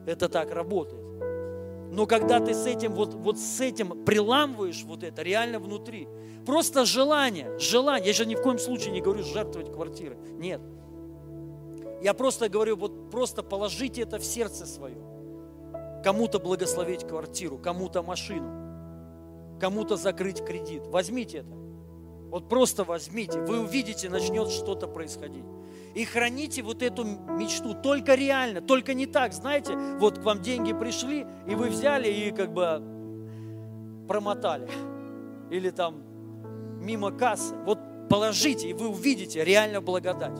это так работает. Но когда ты с этим, вот, вот с этим приламываешь вот это реально внутри, просто желание, желание, я же ни в коем случае не говорю жертвовать квартиры, нет. Я просто говорю, вот просто положите это в сердце свое. Кому-то благословить квартиру, кому-то машину, кому-то закрыть кредит. Возьмите это. Вот просто возьмите. Вы увидите, начнет что-то происходить и храните вот эту мечту. Только реально, только не так, знаете, вот к вам деньги пришли, и вы взяли и как бы промотали. Или там мимо кассы. Вот положите, и вы увидите реально благодать.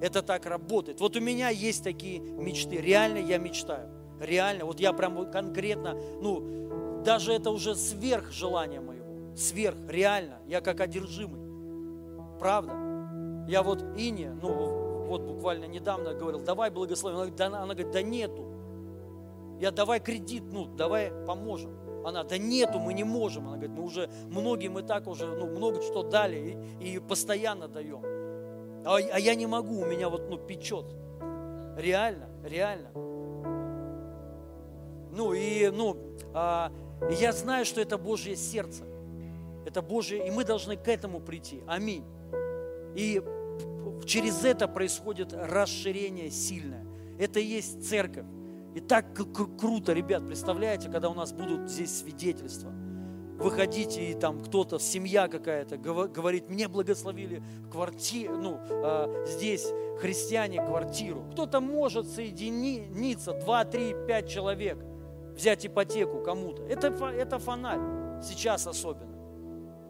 Это так работает. Вот у меня есть такие мечты. Реально я мечтаю. Реально. Вот я прям конкретно, ну, даже это уже сверх желания моего. Сверх, реально. Я как одержимый. Правда. Я вот Ине, ну вот буквально недавно говорил, давай благословим. Она она говорит, да нету. Я давай кредит, ну давай поможем. Она, да нету, мы не можем. Она говорит, мы уже многим и так уже, ну много что дали и, и постоянно даем. А, а я не могу, у меня вот, ну, печет. Реально, реально. Ну и, ну, а, я знаю, что это Божье сердце. Это Божье, и мы должны к этому прийти. Аминь. И через это происходит расширение сильное. Это и есть церковь. И так круто, ребят, представляете, когда у нас будут здесь свидетельства. Выходите, и там кто-то, семья какая-то, говорит, мне благословили квартиру, ну, а, здесь христиане квартиру. Кто-то может соединиться, 2, 3, 5 человек, взять ипотеку кому-то. Это, это фонарь, сейчас особенно.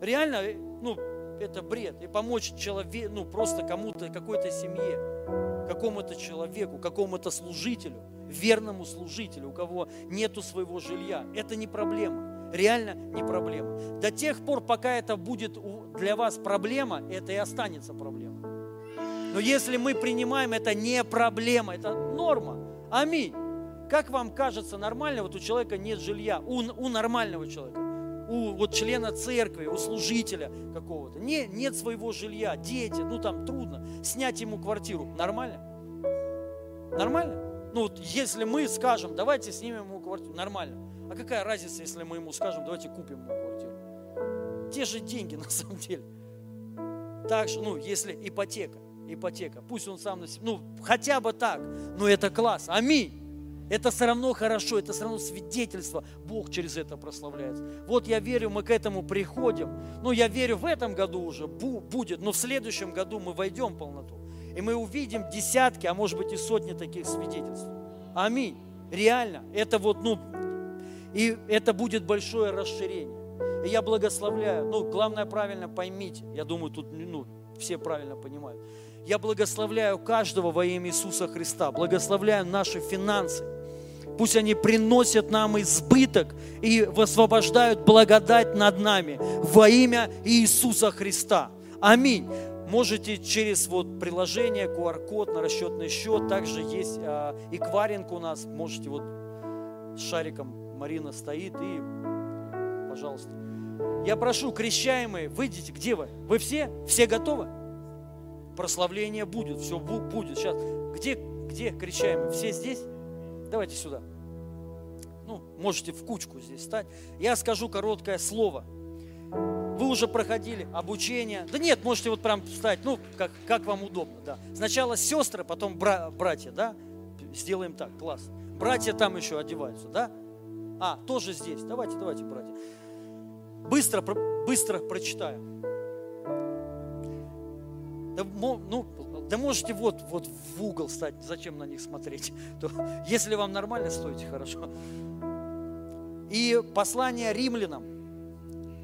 Реально, э, ну, это бред. И помочь человеку, ну просто кому-то, какой-то семье, какому-то человеку, какому-то служителю, верному служителю, у кого нету своего жилья. Это не проблема. Реально не проблема. До тех пор, пока это будет для вас проблема, это и останется проблема. Но если мы принимаем, это не проблема, это норма. Аминь. Как вам кажется нормально, вот у человека нет жилья, у, у нормального человека? у вот члена церкви, у служителя какого-то. Не, нет своего жилья, дети, ну там трудно. Снять ему квартиру. Нормально? Нормально? Ну вот если мы скажем, давайте снимем ему квартиру, нормально. А какая разница, если мы ему скажем, давайте купим ему квартиру? Те же деньги на самом деле. Так же, ну, если ипотека, ипотека, пусть он сам на себя, ну, хотя бы так, но это класс, аминь. Это все равно хорошо, это все равно свидетельство. Бог через это прославляется. Вот я верю, мы к этому приходим. Ну, я верю, в этом году уже будет, но в следующем году мы войдем в полноту. И мы увидим десятки, а может быть и сотни таких свидетельств. Аминь. Реально. Это вот, ну, и это будет большое расширение. И я благословляю. Ну, главное правильно поймите. Я думаю, тут ну, все правильно понимают. Я благословляю каждого во имя Иисуса Христа. Благословляю наши финансы. Пусть они приносят нам избыток и высвобождают благодать над нами во имя Иисуса Христа. Аминь. Можете через вот приложение, QR-код на расчетный счет, также есть а, экваринг у нас, можете вот с шариком Марина стоит и, пожалуйста. Я прошу, крещаемые, выйдите, где вы? Вы все? Все готовы? Прославление будет, все будет. Сейчас, где, где кричаем? Все здесь? Давайте сюда. Ну, можете в кучку здесь стать. Я скажу короткое слово. Вы уже проходили обучение. Да нет, можете вот прям встать, ну, как, как вам удобно, да. Сначала сестры, потом бра- братья, да. Сделаем так, класс. Братья там еще одеваются, да. А, тоже здесь. Давайте, давайте, братья. Быстро, быстро прочитаю. Да, ну, да можете вот, вот в угол стать, зачем на них смотреть? То, если вам нормально, стойте хорошо. И послание римлянам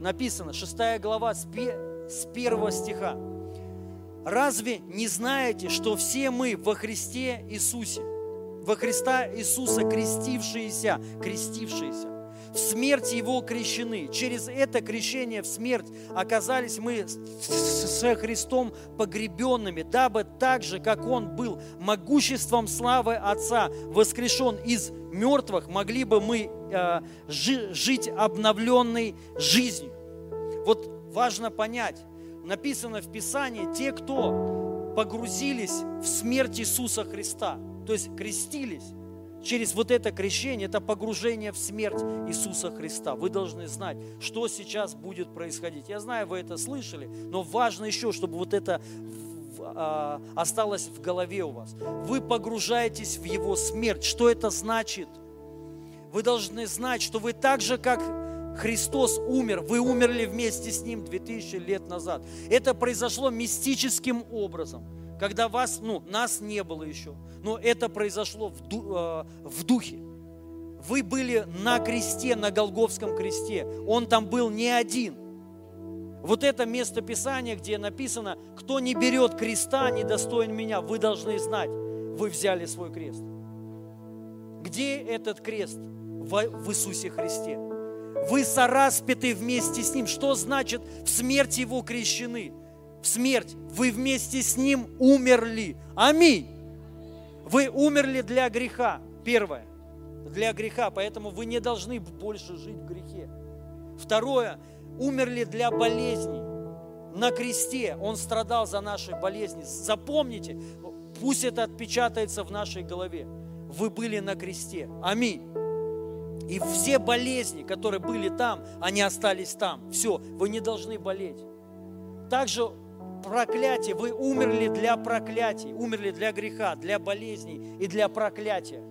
написано, 6 глава с 1 стиха. Разве не знаете, что все мы во Христе Иисусе, во Христа Иисуса крестившиеся, крестившиеся, в смерти Его крещены. Через это крещение в смерть оказались мы со Христом погребенными, дабы так же, как Он был могуществом славы Отца воскрешен из мертвых, могли бы мы э, жить обновленной жизнью. Вот важно понять, написано в Писании, те, кто погрузились в смерть Иисуса Христа, то есть крестились, через вот это крещение, это погружение в смерть Иисуса Христа. Вы должны знать, что сейчас будет происходить. Я знаю, вы это слышали, но важно еще, чтобы вот это а, осталось в голове у вас. Вы погружаетесь в Его смерть. Что это значит? Вы должны знать, что вы так же, как Христос умер, вы умерли вместе с Ним 2000 лет назад. Это произошло мистическим образом, когда вас, ну, нас не было еще, но это произошло в, ду, э, в духе. Вы были на кресте, на Голговском кресте. Он там был не один. Вот это место Писания, где написано, кто не берет креста, не достоин меня, вы должны знать, вы взяли свой крест. Где этот крест? В, в Иисусе Христе. Вы сораспяты вместе с Ним. Что значит в смерти Его крещены? В смерть. Вы вместе с Ним умерли. Аминь. Вы умерли для греха. Первое. Для греха. Поэтому вы не должны больше жить в грехе. Второе. Умерли для болезней. На кресте Он страдал за наши болезни. Запомните, пусть это отпечатается в нашей голове. Вы были на кресте. Аминь. И все болезни, которые были там, они остались там. Все, вы не должны болеть. Также проклятие, вы умерли для проклятий, умерли для греха, для болезней и для проклятия,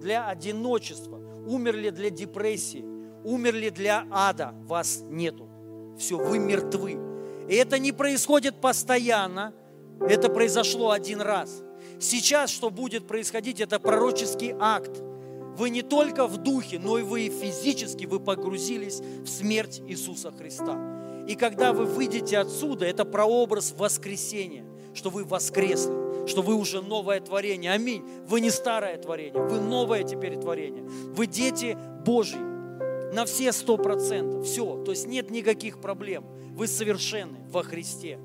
для одиночества, умерли для депрессии, умерли для ада, вас нету. Все, вы мертвы. И это не происходит постоянно, это произошло один раз. Сейчас, что будет происходить, это пророческий акт – вы не только в духе, но и вы физически, вы погрузились в смерть Иисуса Христа. И когда вы выйдете отсюда, это прообраз воскресения, что вы воскресли, что вы уже новое творение. Аминь. Вы не старое творение, вы новое теперь творение. Вы дети Божьи на все сто процентов. Все, то есть нет никаких проблем. Вы совершенны во Христе.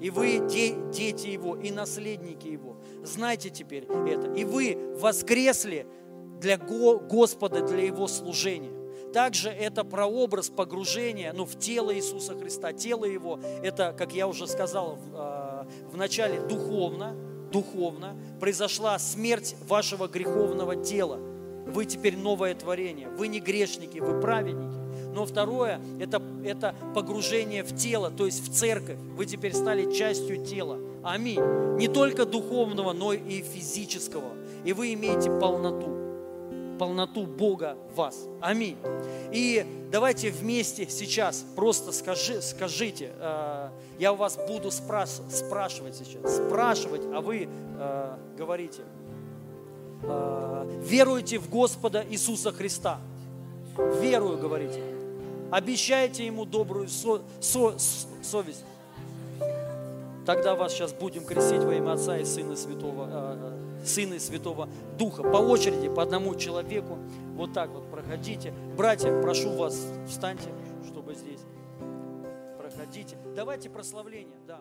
И вы дети Его, и наследники Его. Знайте теперь это. И вы воскресли для Господа, для Его служения. Также это прообраз погружения ну, в тело Иисуса Христа. Тело Его, это, как я уже сказал в, а, в начале, духовно, духовно произошла смерть вашего греховного тела. Вы теперь новое творение. Вы не грешники, вы праведники. Но второе это, – это погружение в тело, то есть в церковь. Вы теперь стали частью тела. Аминь. Не только духовного, но и физического. И вы имеете полноту полноту Бога в вас. Аминь. И давайте вместе сейчас просто скажи, скажите, э, я у вас буду спраш, спрашивать сейчас, спрашивать, а вы э, говорите, э, веруете в Господа Иисуса Христа? Верую, говорите. Обещайте Ему добрую со, со, совесть. Тогда вас сейчас будем крестить во имя Отца и Сына Святого, э, Сына и Святого Духа. По очереди, по одному человеку. Вот так вот проходите. Братья, прошу вас, встаньте, чтобы здесь. Проходите. Давайте прославление, да.